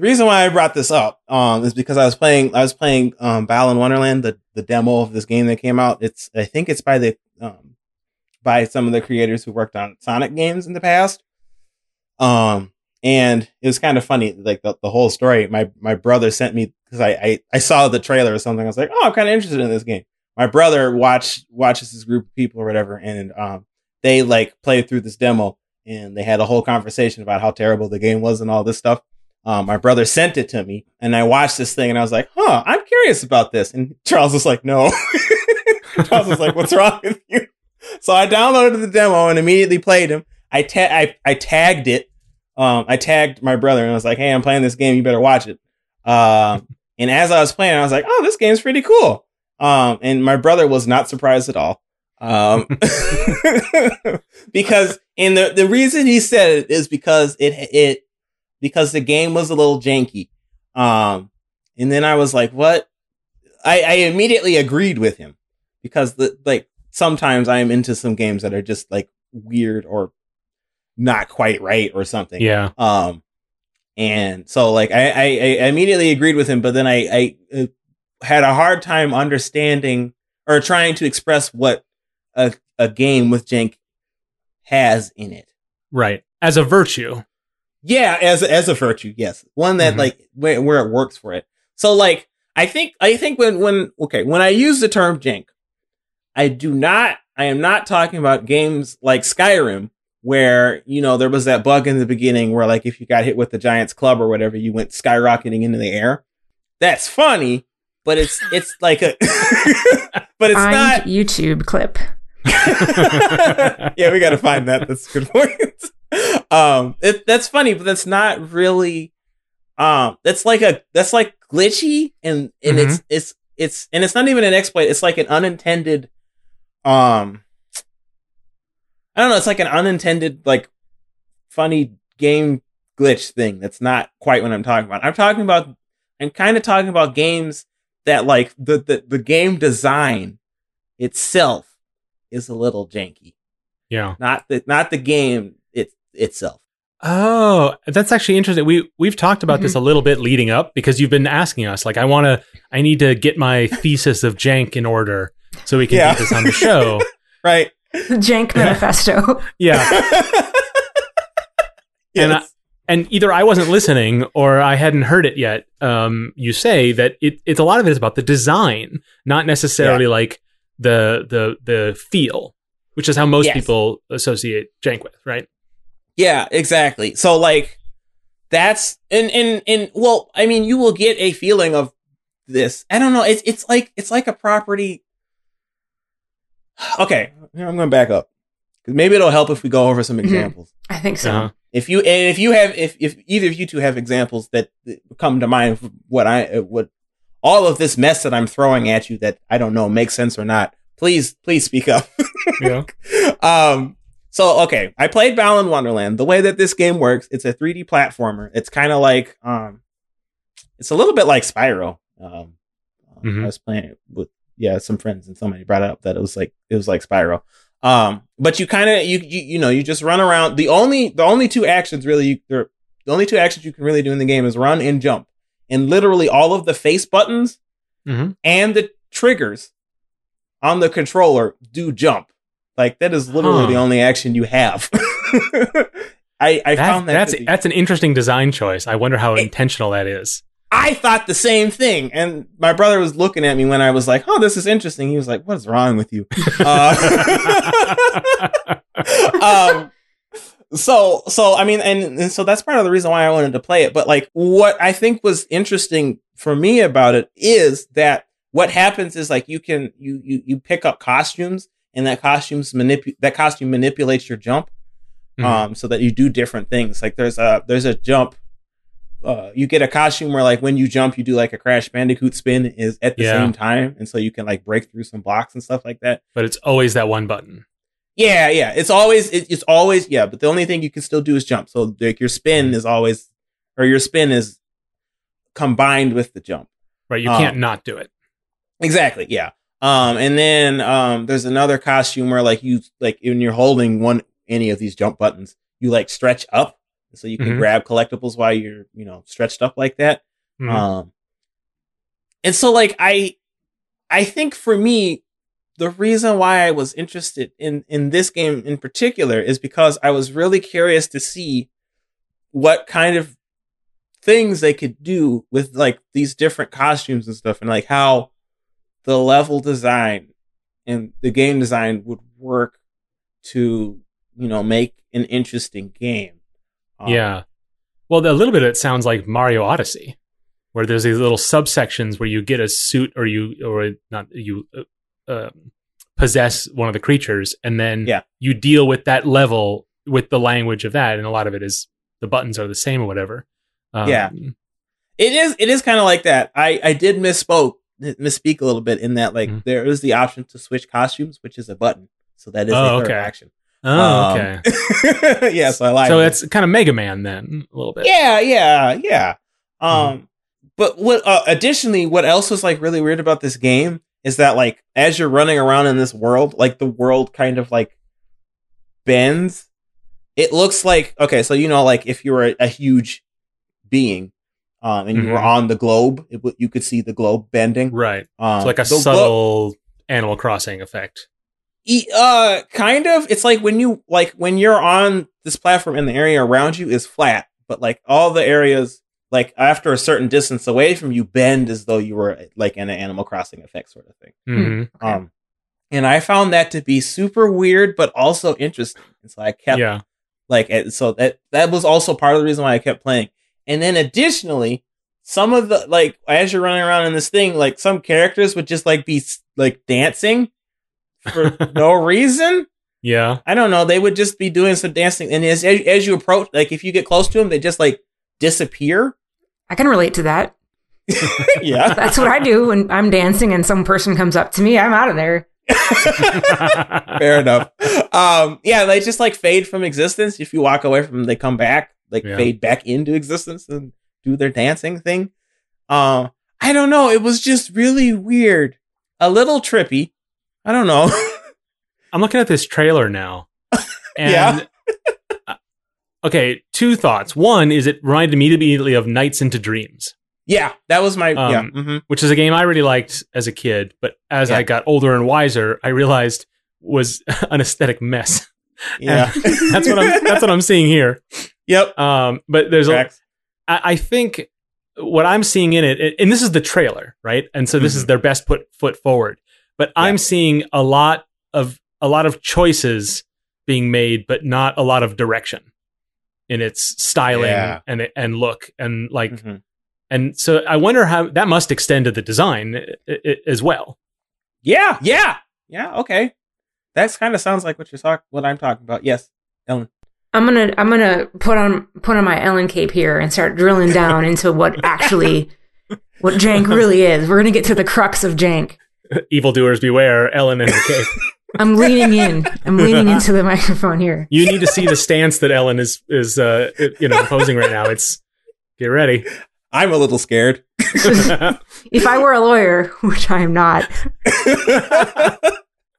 the reason why I brought this up um is because I was playing I was playing um Balan Wonderworld, the the demo of this game that came out. It's I think it's by the um by some of the creators who worked on Sonic games in the past. Um and it was kind of funny, like the, the whole story. My my brother sent me because I, I I saw the trailer or something. I was like, oh, I'm kind of interested in this game. My brother watch watches this group of people or whatever, and um they like played through this demo and they had a whole conversation about how terrible the game was and all this stuff. Um, my brother sent it to me and I watched this thing and I was like, huh, I'm curious about this. And Charles was like, no. Charles was like, what's wrong with you? So I downloaded the demo and immediately played him. I, ta- I, I tagged it. Um, I tagged my brother and I was like, hey, I'm playing this game. You better watch it. Um, and as I was playing, I was like, oh, this game's pretty cool. Um, and my brother was not surprised at all. Um, because and the the reason he said it is because it it because the game was a little janky. Um, and then I was like, what? I, I immediately agreed with him because the like sometimes I am into some games that are just like weird or not quite right or something. Yeah. Um, and so like I, I, I immediately agreed with him, but then I, I uh, had a hard time understanding or trying to express what a, a game with jank has in it. Right. As a virtue. Yeah, as as a virtue, yes, one that Mhm. like where, where it works for it. So like I think I think when when okay when I use the term jank, I do not I am not talking about games like Skyrim where you know there was that bug in the beginning where like if you got hit with the Giant's club or whatever you went skyrocketing into the air. That's funny, but it's it's like a but it's Find not YouTube clip. yeah, we got to find that. That's a good point. Um, it, that's funny, but that's not really. Um, that's like a that's like glitchy, and and it's it's it's and it's not even an exploit. It's like an unintended. Um, I don't know. It's like an unintended like funny game glitch thing. That's not quite what I'm talking about. I'm talking about. I'm kind of talking about games that like the the the game design itself is a little janky. Yeah. Not the not the game itself. Oh, that's actually interesting. We we've talked about this a little bit leading up because you've been asking us like I want to I need to get my thesis of jank in order so we can Yeah. get this on the show. Right. The Jank Manifesto. Yeah. And I- and either I wasn't listening or I hadn't heard it yet. Um, you say that it, it's a lot of it is about the design, not necessarily like the the the feel, which is how most Yes. people associate jank with, right? Yeah, exactly. So like that's and and and well, I mean, you will get a feeling of this. I don't know. It's it's like it's like a property. Okay, here, I'm going to back up because maybe it'll help if we go over some Mhm. examples. I think so. Uh-huh. If you and if you have if if either of you two have examples that that come to mind, of what I uh, what all of this mess that I'm throwing at you that I don't know makes sense or not, please please speak up. Yeah. um, So okay, I played Balan Wonderworld. The way that this game works, it's a 3D platformer. It's kind of like um, it's a little bit like Spyro. Um, Mhm. I was playing it with yeah some friends, and somebody brought it up that it was like it was like Spyro. Um, but you kind of you, you you know you just run around. The only the only two actions really you, the only two actions you can really do in the game is run and jump, and literally all of the face buttons Mhm. and the triggers on the controller do jump. Like that is literally Huh. the only action you have. I, I That- found that that's that's an interesting design choice. I wonder how It- intentional that is. I thought the same thing, and my brother was looking at me when I was like, "Oh, this is interesting." He was like, "What is wrong with you?" Uh, um, so so I mean, and, and so that's part of the reason why I wanted to play it. But like, what I think was interesting for me about it is that what happens is like you can you you you pick up costumes, and that costumes manipu- that costume manipulates your jump, Mhm. um, so that you do different things. Like there's a there's a jump. Uh, you get a costume where like when you jump, you do like a Crash Bandicoot spin is at the Yeah. same time, and so you can like break through some blocks and stuff like that. but it's always that one button. Yeah, yeah. It's always it, it's always yeah, but the only thing you can still do is jump. So like your spin is always or your spin is combined with the jump. Right? You Um, can't not do it. Exactly, yeah. Um and then um there's another costume where like you like when you're holding one any of these jump buttons, you like stretch up so you can Mhm. grab collectibles while you're, you know, stretched up like that. Mhm. Um, and so like I, I think for me, the reason why I was interested in in this game in particular is because I was really curious to see what kind of things they could do with like these different costumes and stuff, and like how the level design and the game design would work to you know make an interesting game. Um, yeah. Well, a little bit of it sounds like Mario Odyssey, where there's these little subsections where you get a suit or you or not you uh, um possess one of the creatures, and then Yeah. you deal with that level with the language of that, and a lot of it is the buttons are the same or whatever. Um, Yeah. It is. It is kind of like that. I I did misspoke, misspeak a little bit in that like Mhm. there is the option to switch costumes, which is a button. So that is Oh, a third okay. action. Oh, Um, okay. yeah. So I lied. so it's kind of Mega Man then, a little bit. yeah, yeah, yeah. Mm-hmm. Um, but what? Uh, additionally, what else was like really weird about this game is that like as you're running around in this world, like the world kind of like bends. It looks like okay, so you know, like if you were a, a huge being, um, and you were Mhm. on the globe, it, w- you could see the globe bending. Right. Um, It's like a the glo- subtle Animal Crossing effect. E- uh, kind of. It's like when you like when you're on this platform and the area around you is flat, but like all the areas, like after a certain distance away from you, bend as though you were like in an Animal Crossing effect sort of thing. hmm Um, and I found that to be super weird, but also interesting. And so I kept Yeah. like so that that was also part of the reason why I kept playing. And then additionally, some of the like as you're running around in this thing, like some characters would just like be like dancing for no reason. Yeah. I don't know. They would just be doing some dancing, and as as as you approach, like if you get close to them, they just like disappear. I can relate to that. yeah, That's what I do when I'm dancing and some person comes up to me. I'm out of there. fair enough. Um, yeah, they just like fade from existence. If you walk away from them, they come back, like Yeah. fade back into existence and do their dancing thing. Um, I don't know. It was just really weird, a little trippy. I don't know. I'm looking at this trailer now. And Yeah. uh, okay, two thoughts. One is it reminded me immediately of Nights into Dreams, yeah, that was my yeah. Um, mhm. which is a game I really liked as a kid, but as Yeah. I got older and wiser, I realized was an aesthetic mess. Yeah, that's what I'm that's what I'm seeing here. Yep. Um, but there's a, Tracks. I, I think what I'm seeing in it, and this is the trailer, right? And so this is their best put foot forward. But I'm Mm-hmm. Seeing a lot of a lot of choices being made, but not a lot of direction in its styling Yeah. and and look and like. Mhm. And so I wonder how that must extend to the design i- i- as well. Yeah, yeah, yeah. Okay, that's kind of sounds like what you're talking. What I'm talking about. Yes, Ellen. I'm gonna I'm gonna put on put on my Ellen cape here and start drilling down into what actually what jank really is. We're gonna get to the crux of jank. Evildoers beware, Ellen and her cake. I'm leaning in. I'm leaning into the microphone here. You need to see the stance that Ellen is is uh you know posing right now. It's get ready. I'm a little scared. If I were a lawyer, which I am not,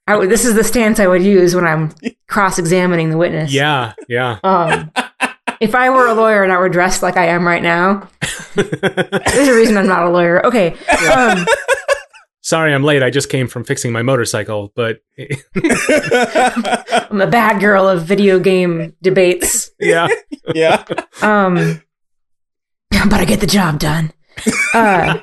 I would, this is the stance I would use when I'm cross-examining the witness. yeah, yeah. Um, if I were a lawyer and I were dressed like I am right now, there's a reason I'm not a lawyer. Okay. Um, Sorry, I'm late. I just came from fixing my motorcycle, but I'm a bad girl of video game debates. yeah. yeah. Um, but I get the job done. Uh,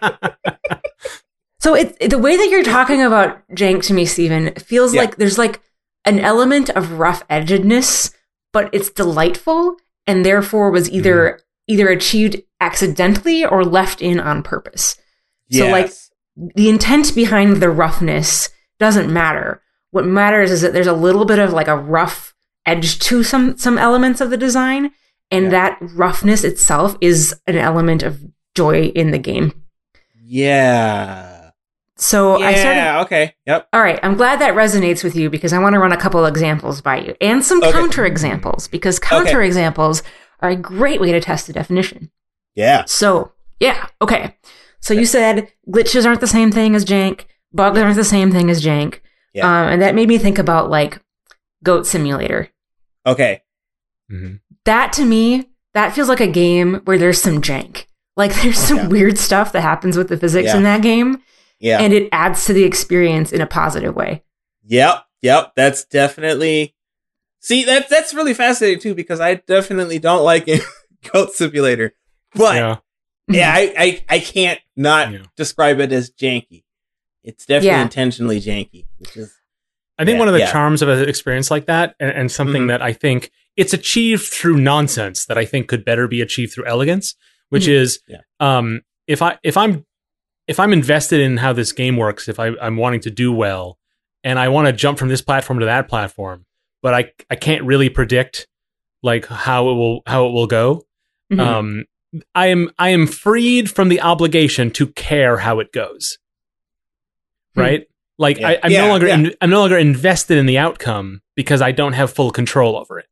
so it, it- the way that you're talking about jank to me, Steven, feels Yeah. like there's like an element of rough edgedness, but it's delightful and therefore was either mm-hmm. either achieved accidentally or left in on purpose. So, like, the intent behind the roughness doesn't matter. What matters is that there's a little bit of like a rough edge to some some elements of the design, and Yeah. that roughness itself is an element of joy in the game. yeah. So I started. yeah. Okay. Yep. All right, I'm glad that resonates with you because I want to run a couple examples by you and some Okay. counter examples because counter examples are a great way to test the definition. Yeah. So, yeah, okay. So you said glitches aren't the same thing as jank, bugs aren't the same thing as jank. Yeah. Um, and that made me think about like Goat Simulator. Okay. Mhm. That to me, that feels like a game where there's some jank. Like there's some Yeah. weird stuff that happens with the physics Yeah. in that game, Yeah. and it adds to the experience in a positive way. Yep, yep. That's definitely. See, that that's really fascinating too because I definitely don't like a Goat Simulator, but yeah, Yeah. Mm-hmm. I, I I can't not Yeah. describe it as janky. It's definitely Yeah. intentionally janky, which is I think Yeah, one of the yeah. charms of an experience like that, and, and something Mhm. that I think it's achieved through nonsense that I think could better be achieved through elegance, which Mhm. is, Yeah. um, if I if I'm if I'm invested in how this game works, if I, I'm wanting to do well, and I want to jump from this platform to that platform, but I I can't really predict like how it will how it will go. Mhm. Um, I am I am freed from the obligation to care how it goes. Hmm. Right? Like Yeah. I, I'm Yeah, no longer yeah. in, I'm no longer invested in the outcome because I don't have full control over it,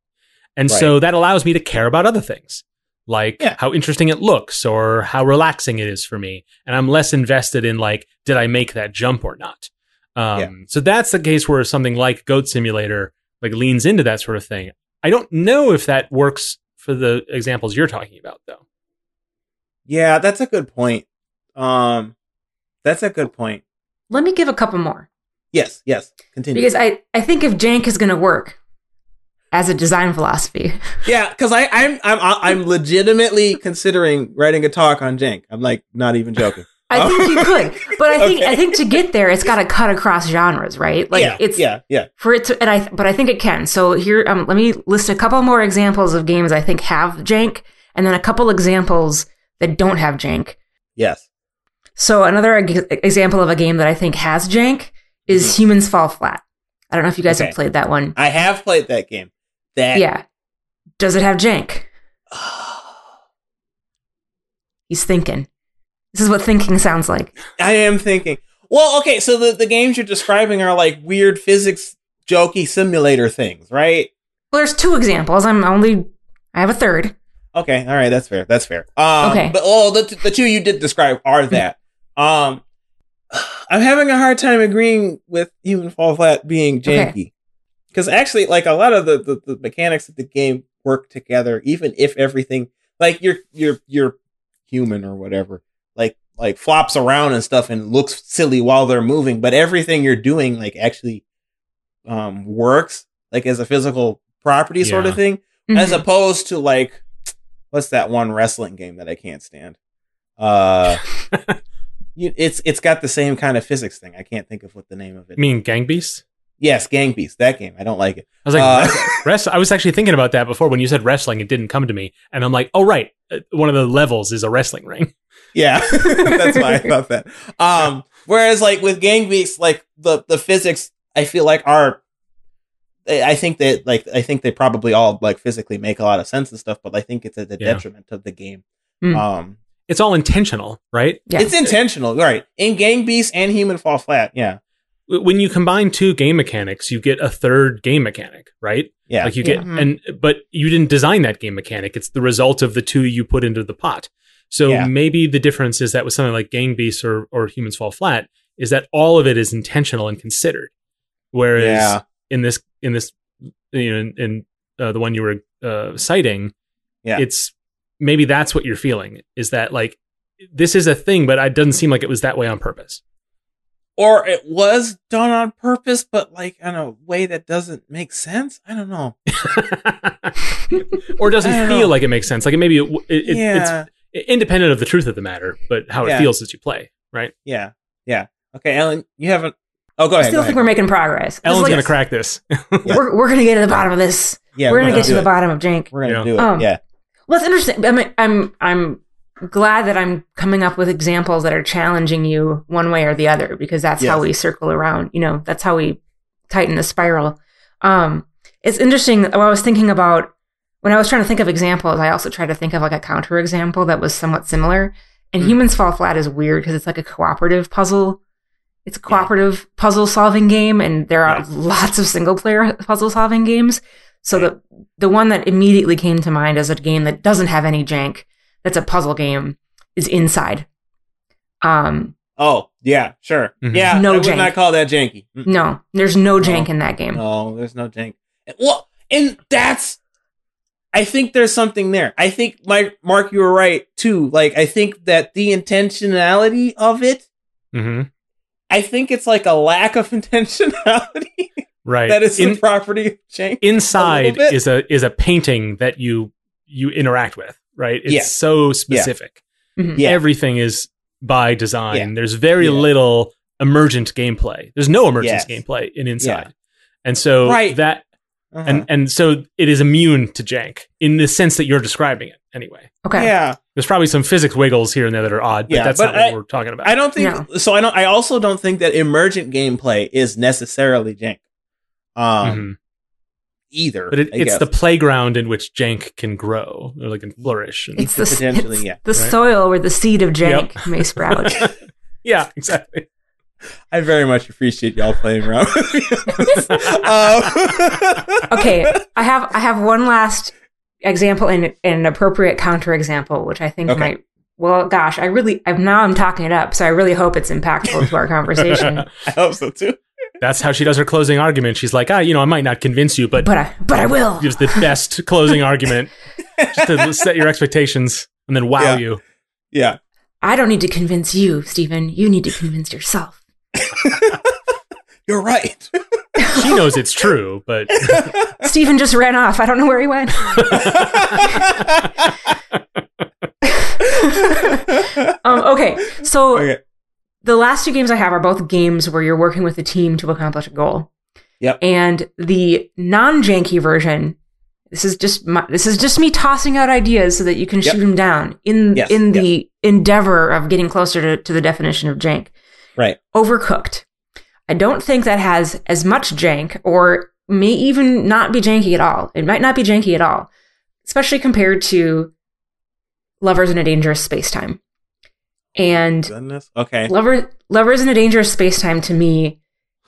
and so that allows me to care about other things, like Yeah. how interesting it looks or how relaxing it is for me, and I'm less invested in like did I make that jump or not. Um, Yeah. So that's the case where something like Goat Simulator like leans into that sort of thing. I don't know if that works for the examples you're talking about, though. yeah. That's a good point. Um, that's a good point. Let me give a couple more Yes, yes. Continue. because I, I think if jank is going to work as a design philosophy, yeah, because I I'm I'm I'm legitimately considering writing a talk on jank. I'm like not even joking. I think you could. But I think I think to get there, it's got to cut across genres, right? Like yeah, it's yeah, yeah. for it to, and I, but I think it can. So here, um, let me list a couple more examples of games I think have jank, and then a couple examples that don't have jank. Yes. So another ex- example of a game that I think has jank is Humans Fall Flat. I don't know if you guys Mm-hmm. Okay. have played that one. I have played that game. That Yeah. Does it have jank? He's thinking. This is what thinking sounds like. I am thinking. Well, okay, so the, the games you're describing are like weird physics jokey simulator things, right? Well, there's two examples. I'm only. I have a third. Okay, all right, that's fair. That's fair. Um, Okay. but oh, the the two you did describe are that. Um, I'm having a hard time agreeing with Human Fall Flat being Okay. Janky because actually, like a lot of the, the the mechanics of the game work together, even if everything like your your your human or whatever like like flops around and stuff and looks silly while they're moving, but everything you're doing like actually um works like as a physical property sort Yeah. of thing as Mhm. opposed to like what's that one wrestling game that I can't stand? Uh, you, it's it's got the same kind of physics thing. I can't think of what the name of it. I mean, Gang Beast. Yes, Gang Beast. That game. I don't like it. I was like, Uh, wrest- wrest- I was actually thinking about that before when you said wrestling. It didn't come to me, and I'm like, oh right, uh, one of the levels is a wrestling ring. Yeah, that's why I thought that. Um, whereas like with Gang Beast, like the the physics, I feel like are. I I think that like I think they probably all like physically make a lot of sense and stuff, but I think it's at the Yeah. detriment of the game. Mm. Um, It's all intentional, right? Yeah. It's intentional, right? In Gang Beast and Human Fall Flat, yeah. W- when you combine two game mechanics, you get a third game mechanic, right? Yeah. Like you get Mhm. and but you didn't design that game mechanic. It's the result of the two you put into the pot. So Yeah. maybe the difference is that with something like Gang Beasts or or Humans Fall Flat is that all of it is intentional and considered. Whereas Yeah. in this in this you know in, in uh, the one you were uh, citing, Yeah. it's maybe that's what you're feeling is that like this is a thing, but it doesn't seem like it was that way on purpose. Or it was done on purpose, but like in a way that doesn't make sense. I don't know. or doesn't feel know. like it makes sense. Like maybe it, it, it, yeah. it's independent of the truth of the matter, but how Yeah. it feels as you play, right? yeah. Yeah. Okay, Ellen, you haven't. Oh, go ahead. I still think ahead. we're making progress. This is Ellen's like- gonna crack this. We're, we're gonna get to the bottom of this. Yeah, we're gonna get to the it. bottom of Jank. We're gonna Yeah. do it. Um, yeah. Well, it's interesting. I mean, I'm I'm glad that I'm coming up with examples that are challenging you one way or the other because that's how we circle around. You know, that's how we tighten the spiral. Um, it's interesting. I was thinking about when I was trying to think of examples, I also tried to think of like a counter example that was somewhat similar. And Mm. Humans Fall Flat is weird because it's like a cooperative puzzle. It's a cooperative puzzle solving game, and there are Yeah. lots of single player puzzle solving games. So the the one that immediately came to mind as a game that doesn't have any jank, that's a puzzle game, is Inside. Um, Oh, yeah, sure. Mhm. Yeah, No I would jank. not call that janky. Mm, no, there's no jank No. in that game. No, there's no jank. Well, and that's. I think there's something there. I think, my Mark, you were right too. Like, I think that the intentionality of it. hmm I think it's like a lack of intentionality Right. that is In- the property of jank. inside bit. is a is a painting that you you interact with, right? It's Yeah. so specific. Mhm. Yeah. Everything is by design. Yeah. There's very Yeah. little emergent gameplay. There's no emergent Yes. gameplay in inside. And so Right. that Uh-huh. and and so it is immune to jank in the sense that you're describing it anyway. Okay. yeah, There's probably some physics wiggles here and there that are odd, but Yeah, that's but not what we're talking about. I don't think No. so. I don't. I also don't think that emergent gameplay is necessarily jank. Um, Mhm. Either. But it, it's guess. the playground in which jank can grow or like can flourish. And, It's the Potentially, it's yeah. the Right. soil where the seed of jank may sprout. yeah, exactly. I very much appreciate y'all playing around. with me. um, okay, I have I have one last example and, and an appropriate counter example, which I think Okay. might. Well, gosh, I really I'm now I'm talking it up, so I really hope it's impactful to our conversation. I hope so too. That's how she does her closing argument. She's like, ah, you know, I might not convince you, but But I but I will. gives the best closing argument just to set your expectations and then wow Yeah. you. Yeah. I don't need to convince you, Steven. You need to convince yourself. You're right. She knows it's true, but Steven just ran off. I don't know where he went. um, okay, so okay. The last two games I have are both games where you're working with a team to accomplish a goal. Yep. And the non-janky version, this is just my, this is just me tossing out ideas so that you can Yep. shoot them down in Yes, in the endeavor of getting closer to, to the definition of jank. Right. Overcooked. I don't think that has as much jank or may even not be janky at all. It might not be janky at all, especially compared to Lovers in a Dangerous Space Time. And Goodness. Okay. Lover, Lovers in a Dangerous Space Time to me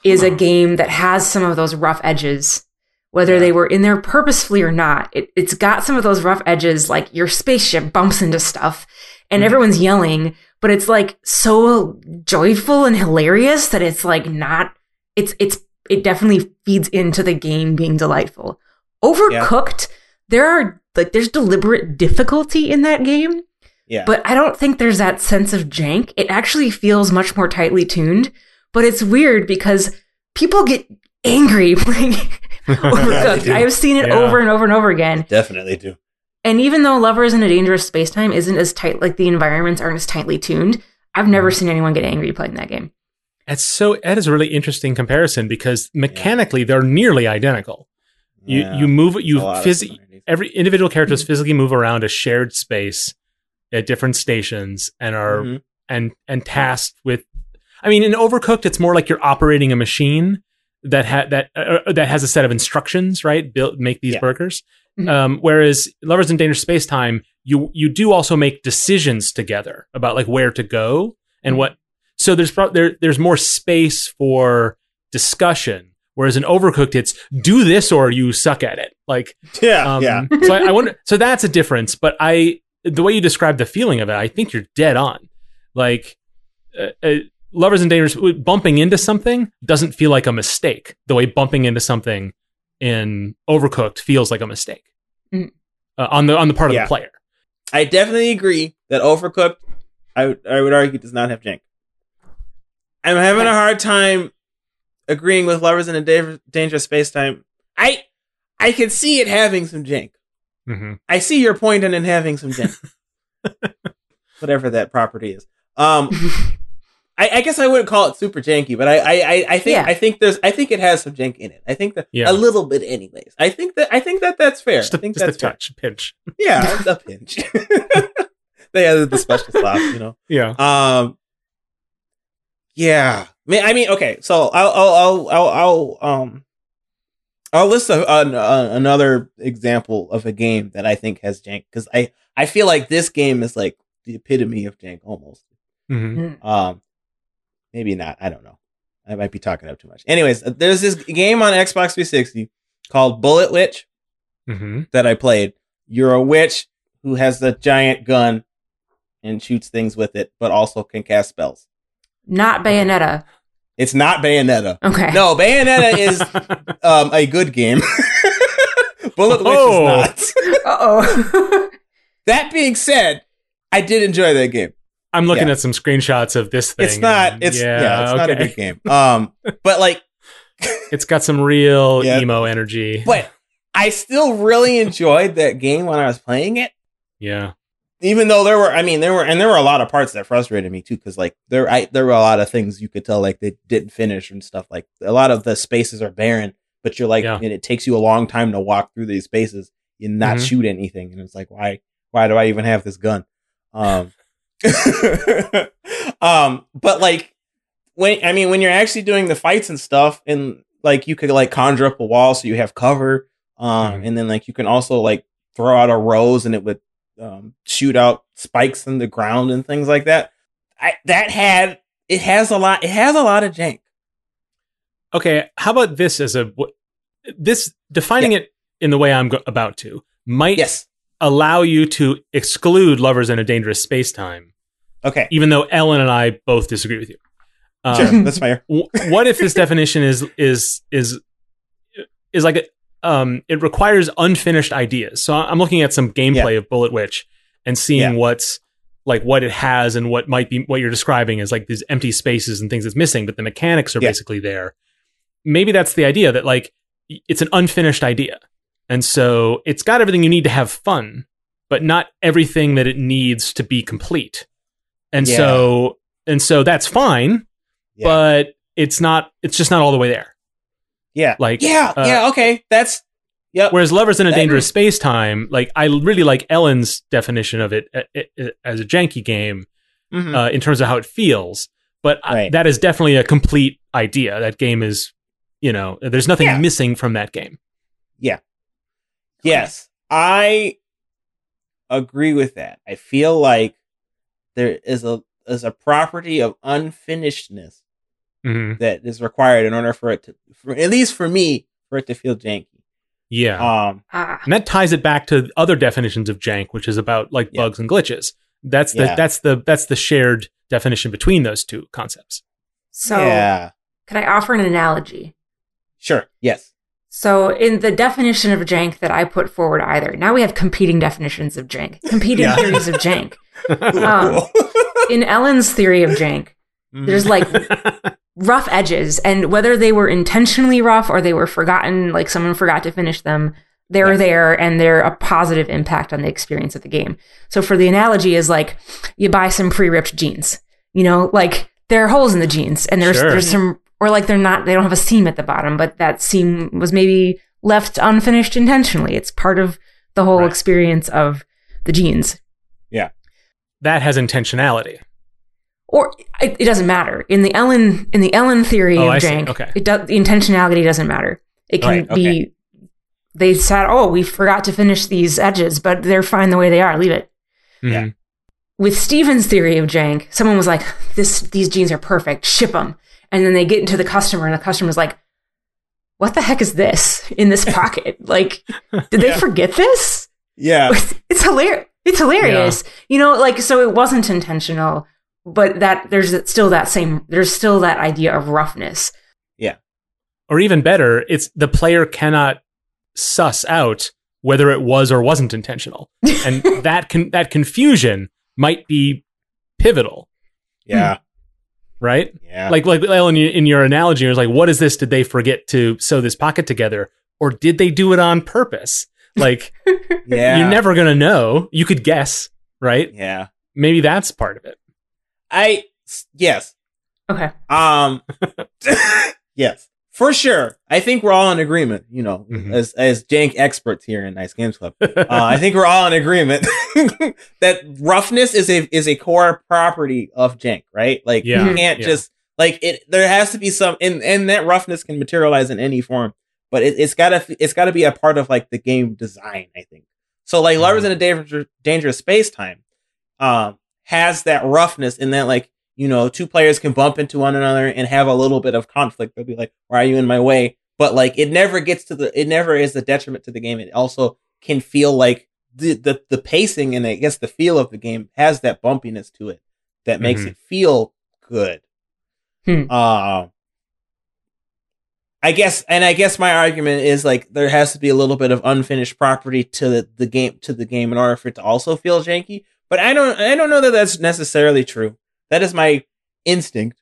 is a game that has some of those rough edges, whether Yeah. they were in there purposefully or not. It, it's got some of those rough edges, like your spaceship bumps into stuff and Mhm. everyone's yelling, but it's like so joyful and hilarious that it's like not, it's, it's, it definitely feeds into the game being delightful. Overcooked, there are like, there's deliberate difficulty in that game. Yeah. But I don't think there's that sense of jank. It actually feels much more tightly tuned. But it's weird because people get angry playing Overcooked. do. I have seen it Yeah. over and over and over again. Definitely do. And even though Lovers in a Dangerous Space Time isn't as tight, like the environments aren't as tightly tuned, I've never mm-hmm. seen anyone get angry playing that game. That's so that is a really interesting comparison because mechanically they're nearly identical. You Yeah. you move you lot of phys- similarities. every individual characters mm-hmm. physically move around a shared space at different stations and are Mhm. and and tasked with I mean in Overcooked it's more like you're operating a machine that ha- that uh, that has a set of instructions, right? Build make these Yeah. burgers. Mhm. Um, whereas Lovers in Dangerous Space Time, you you do also make decisions together about like where to go and what. So there's pro- there there's more space for discussion. Whereas in Overcooked, it's do this or you suck at it. Like, Yeah, um, yeah. so I, I wonder. So that's a difference. But I, the way you describe the feeling of it, I think you're dead on. Like, uh, uh, lovers and dangerous bumping into something doesn't feel like a mistake. The way bumping into something in Overcooked feels like a mistake Mm. uh, on the on the part of Yeah. the player. I definitely agree that Overcooked, I would I would argue, does not have jank. I'm having a hard time agreeing with Lovers in a Da- Dangerous Space Time. I I can see it having some jank. Hmm I see your point in it having some jank. Whatever that property is. Um, I, I guess I wouldn't call it super janky, but I, I, I, I think Yeah. I think there's I think it has some jank in it. I think that Yeah. a little bit, anyways. I think that I think that that's fair. Just I a, think just a that's fair. touch, pinch. Yeah, a pinch. they added the special sauce, you know. Yeah. Um, yeah. I mean, okay. So I'll, I'll, I'll, I'll, I'll um, I'll list a, an, uh, another example of a game that I think has jank because I, I feel like this game is like the epitome of jank almost. hmm Um, maybe not. I don't know. I might be talking up too much. Anyways, uh, there's this game on Xbox 360 called Bullet Witch hmm that I played. You're a witch who has the giant gun and shoots things with it, but also can cast spells. Not Bayonetta. It's not Bayonetta. Okay. No, Bayonetta is um, a good game. Bullet Witch Oh. is not. Uh oh. That being said, I did enjoy that game. I'm looking Yeah. at some screenshots of this thing. It's not. and It's yeah. it's not a good game. Um, but like, It's got some real Yeah. emo energy. but I still really enjoyed that game when I was playing it. Yeah. Even though there were i mean there were and there were a lot of parts that frustrated me too because like there I, there were a lot of things you could tell like they didn't finish and stuff like a lot of the spaces are barren but you're like Yeah. and it takes you a long time to walk through these spaces and not Mhm. shoot anything and it's like why why do i even have this gun um um but like when i mean when you're actually doing the fights and stuff and like you could like conjure up a wall so you have cover um Mhm. and then like you can also like throw out a rose and it would um, shoot out spikes in the ground and things like that. I that had it has a lot. It has a lot of jank. Okay. How about this as a this defining it in the way I'm go- about to might Yes. allow you to exclude lovers in a dangerous space time, Okay. even though Ellen and I both disagree with you. Um, Sure. That's fair. w- what if this definition is is is is like a, um it requires unfinished ideas so i'm looking at some gameplay of bullet witch and seeing Yeah. what's like what it has and what might be what you're describing as like these empty spaces and things that's missing but the mechanics are Yeah. basically there maybe that's the idea that like it's an unfinished idea and so it's got everything you need to have fun but not everything that it needs to be complete and Yeah. so and so that's fine Yeah. but it's not it's just not all the way there Yeah. like yeah. uh, yeah. Okay. That's. Yep. whereas lovers in a That- dangerous space time like i really like ellen's definition of it uh, uh, as a janky game Mhm. uh, in terms of how it feels but I- that is definitely a complete idea that game is you know there's nothing Yeah. missing from that game Yeah. yes. I agree with that. I feel like there is a is a property of unfinishedness hmm that is required in order for it to, for, at least for me, for it to feel janky. yeah Um. Ah. and that ties it back to other definitions of jank which is about like Yeah. bugs and glitches that's the Yeah. that's the that's the shared definition between those two concepts So, yeah. can I offer an analogy? Sure. Yes. So, in the definition of jank that I put forward, either now we have competing definitions of jank, competing Yeah. theories of jank. Um. In Ellen's theory of jank, there's like rough edges, and whether they were intentionally rough or they were forgotten, like someone forgot to finish them, they're Yes. there and they're a positive impact on the experience of the game. So, for the analogy, is like you buy some pre-ripped jeans, you know, like there are holes in the jeans, and there's Sure. there's some, or like they're not, they don't have a seam at the bottom, but that seam was maybe left unfinished intentionally. It's part of the whole Right. experience of the jeans. Yeah. That has intentionality or it, it doesn't matter in the Ellen in the Ellen theory Oh, of I jank. Okay. It does the intentionality doesn't matter. It can Right, be. They said, "Oh, we forgot to finish these edges, but they're fine the way they are. Leave it." Yeah. Mhm. With Steven's theory of jank, someone was like, "This these jeans are perfect. Ship them." and then they get into the customer, and the customer's like, "What the heck is this in this pocket? like, did they Yeah. forget this? Yeah. It's hilarious. It's hilarious. You know, like so it wasn't intentional, but that there's still that same there's still that idea of roughness. Yeah. Or even better, it's the player cannot suss out whether it was or wasn't intentional. And that con- that confusion might be pivotal, Yeah. Hmm. right? Yeah. Like like Ellen, in your- analogy, it was like, what is this? Did they forget to sew this pocket together, or did they do it on purpose? Like yeah. you're never gonna know. You could guess, right? Yeah. Maybe that's part of it. I yes. Okay. Um yes. For sure. I think we're all in agreement, you know, Mhm. as as jank experts here in Nice Games Club. Uh, I think we're all in agreement that roughness is a is a core property of jank, right? Like Yeah, you can't yeah. just like it there has to be some and and that roughness can materialize in any form, but it, it's gotta it's gotta be a part of like the game design, I think. So like Lovers in a Dangerous, Dangerous Space Time um has that roughness in that like you know two players can bump into one another and have a little bit of conflict they'll be like why are you in my way but like it never gets to the it never is a detriment to the game it also can feel like the the, the pacing and i guess the feel of the game has that bumpiness to it that makes Mhm. it feel good Hmm. uh I guess, and I guess my argument is like there has to be a little bit of unfinished property to the, the game to the game in order for it to also feel janky. But I don't, I don't know that that's necessarily true. That is my instinct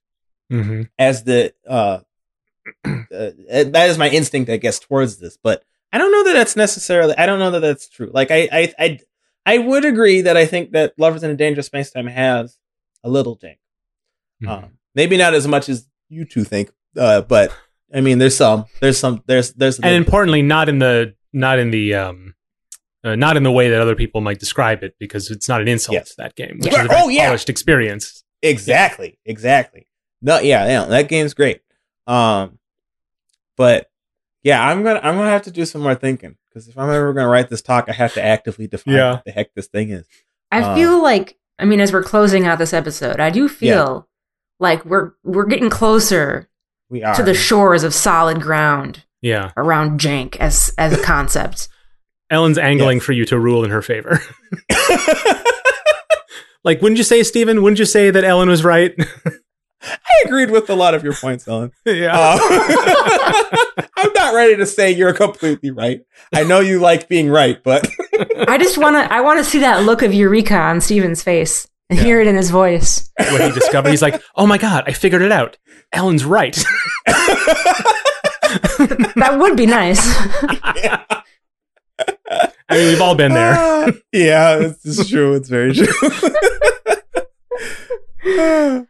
hmm as the uh, uh that is my instinct, I guess, towards this. But I don't know that that's necessarily. I don't know that that's true. Like I, I, I, I would agree that I think that Lovers in a Dangerous Space Time has a little jank. Mm-hmm. Um, maybe not as much as you two think, uh, but I mean, there's some, there's some, there's, there's, and importantly, not in the not in the um, uh, not in the way that other people might describe it, because it's not an insult Yes. to that game, which Yeah. is a very Oh, yeah. polished experience. exactly, exactly. No, yeah, yeah, that game's great. Um, but yeah, I'm gonna, I'm gonna have to do some more thinking because if I'm ever gonna write this talk, I have to actively define Yeah. what the heck this thing is. I Uh, feel like I mean as we're closing out this episode, I do feel like we're we're getting closer We are to the shores of solid ground Yeah, around jank as as a concept. Ellen's angling Yes. for you to rule in her favor. like, wouldn't you say, Steven? Wouldn't you say that Ellen was right? I agreed with a lot of your points, Ellen. yeah. Uh, I'm not ready to say you're completely right. I know you like being right, but I just want to I want to see that look of eureka on Steven's face and Yeah. hear it in his voice. when he discovered, he's like, "Oh my god, I figured it out. Ellen's right." That would be nice. I mean, we've all been there. Ah, yeah, it's, it's true. It's very true.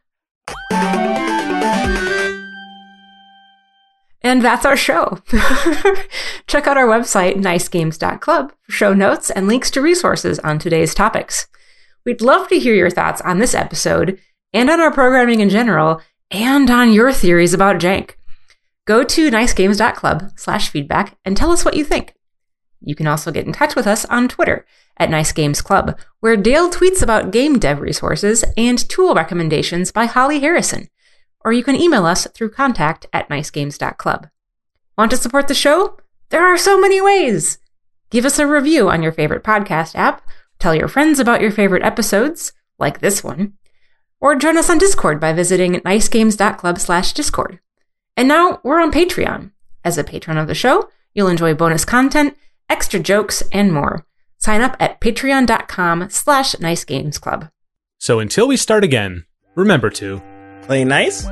And that's our show. Check out our website, nicegames.club, for show notes and links to resources on today's topics. We'd love to hear your thoughts on this episode and on our programming in general and on your theories about jank. Go to nicegames.club slash feedback and tell us what you think. You can also get in touch with us on Twitter at Nice Games Club, where Dale tweets about game dev resources and tool recommendations by Holly Harrison or you can email us through contact at nicegames.club. Want to support the show? There are so many ways. Give us a review on your favorite podcast app, tell your friends about your favorite episodes, like this one, or join us on Discord by visiting nicegames.club slash discord. And now we're on Patreon. As a patron of the show, you'll enjoy bonus content, extra jokes, and more. Sign up at patreon.com slash nicegamesclub. So until we start again, remember to Play nice.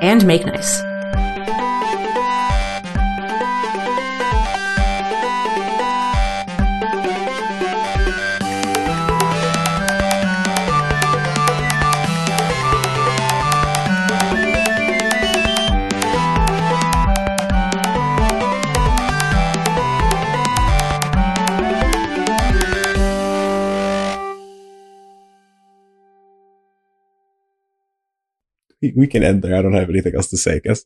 And make nice. We, we can end there. I don't have anything else to say. I guess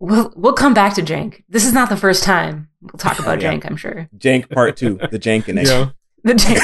We'll we'll come back to Jank. This is not the first time we'll talk about Yeah. Jank. I'm sure Jank Part Two, the Jank connection. the Jank.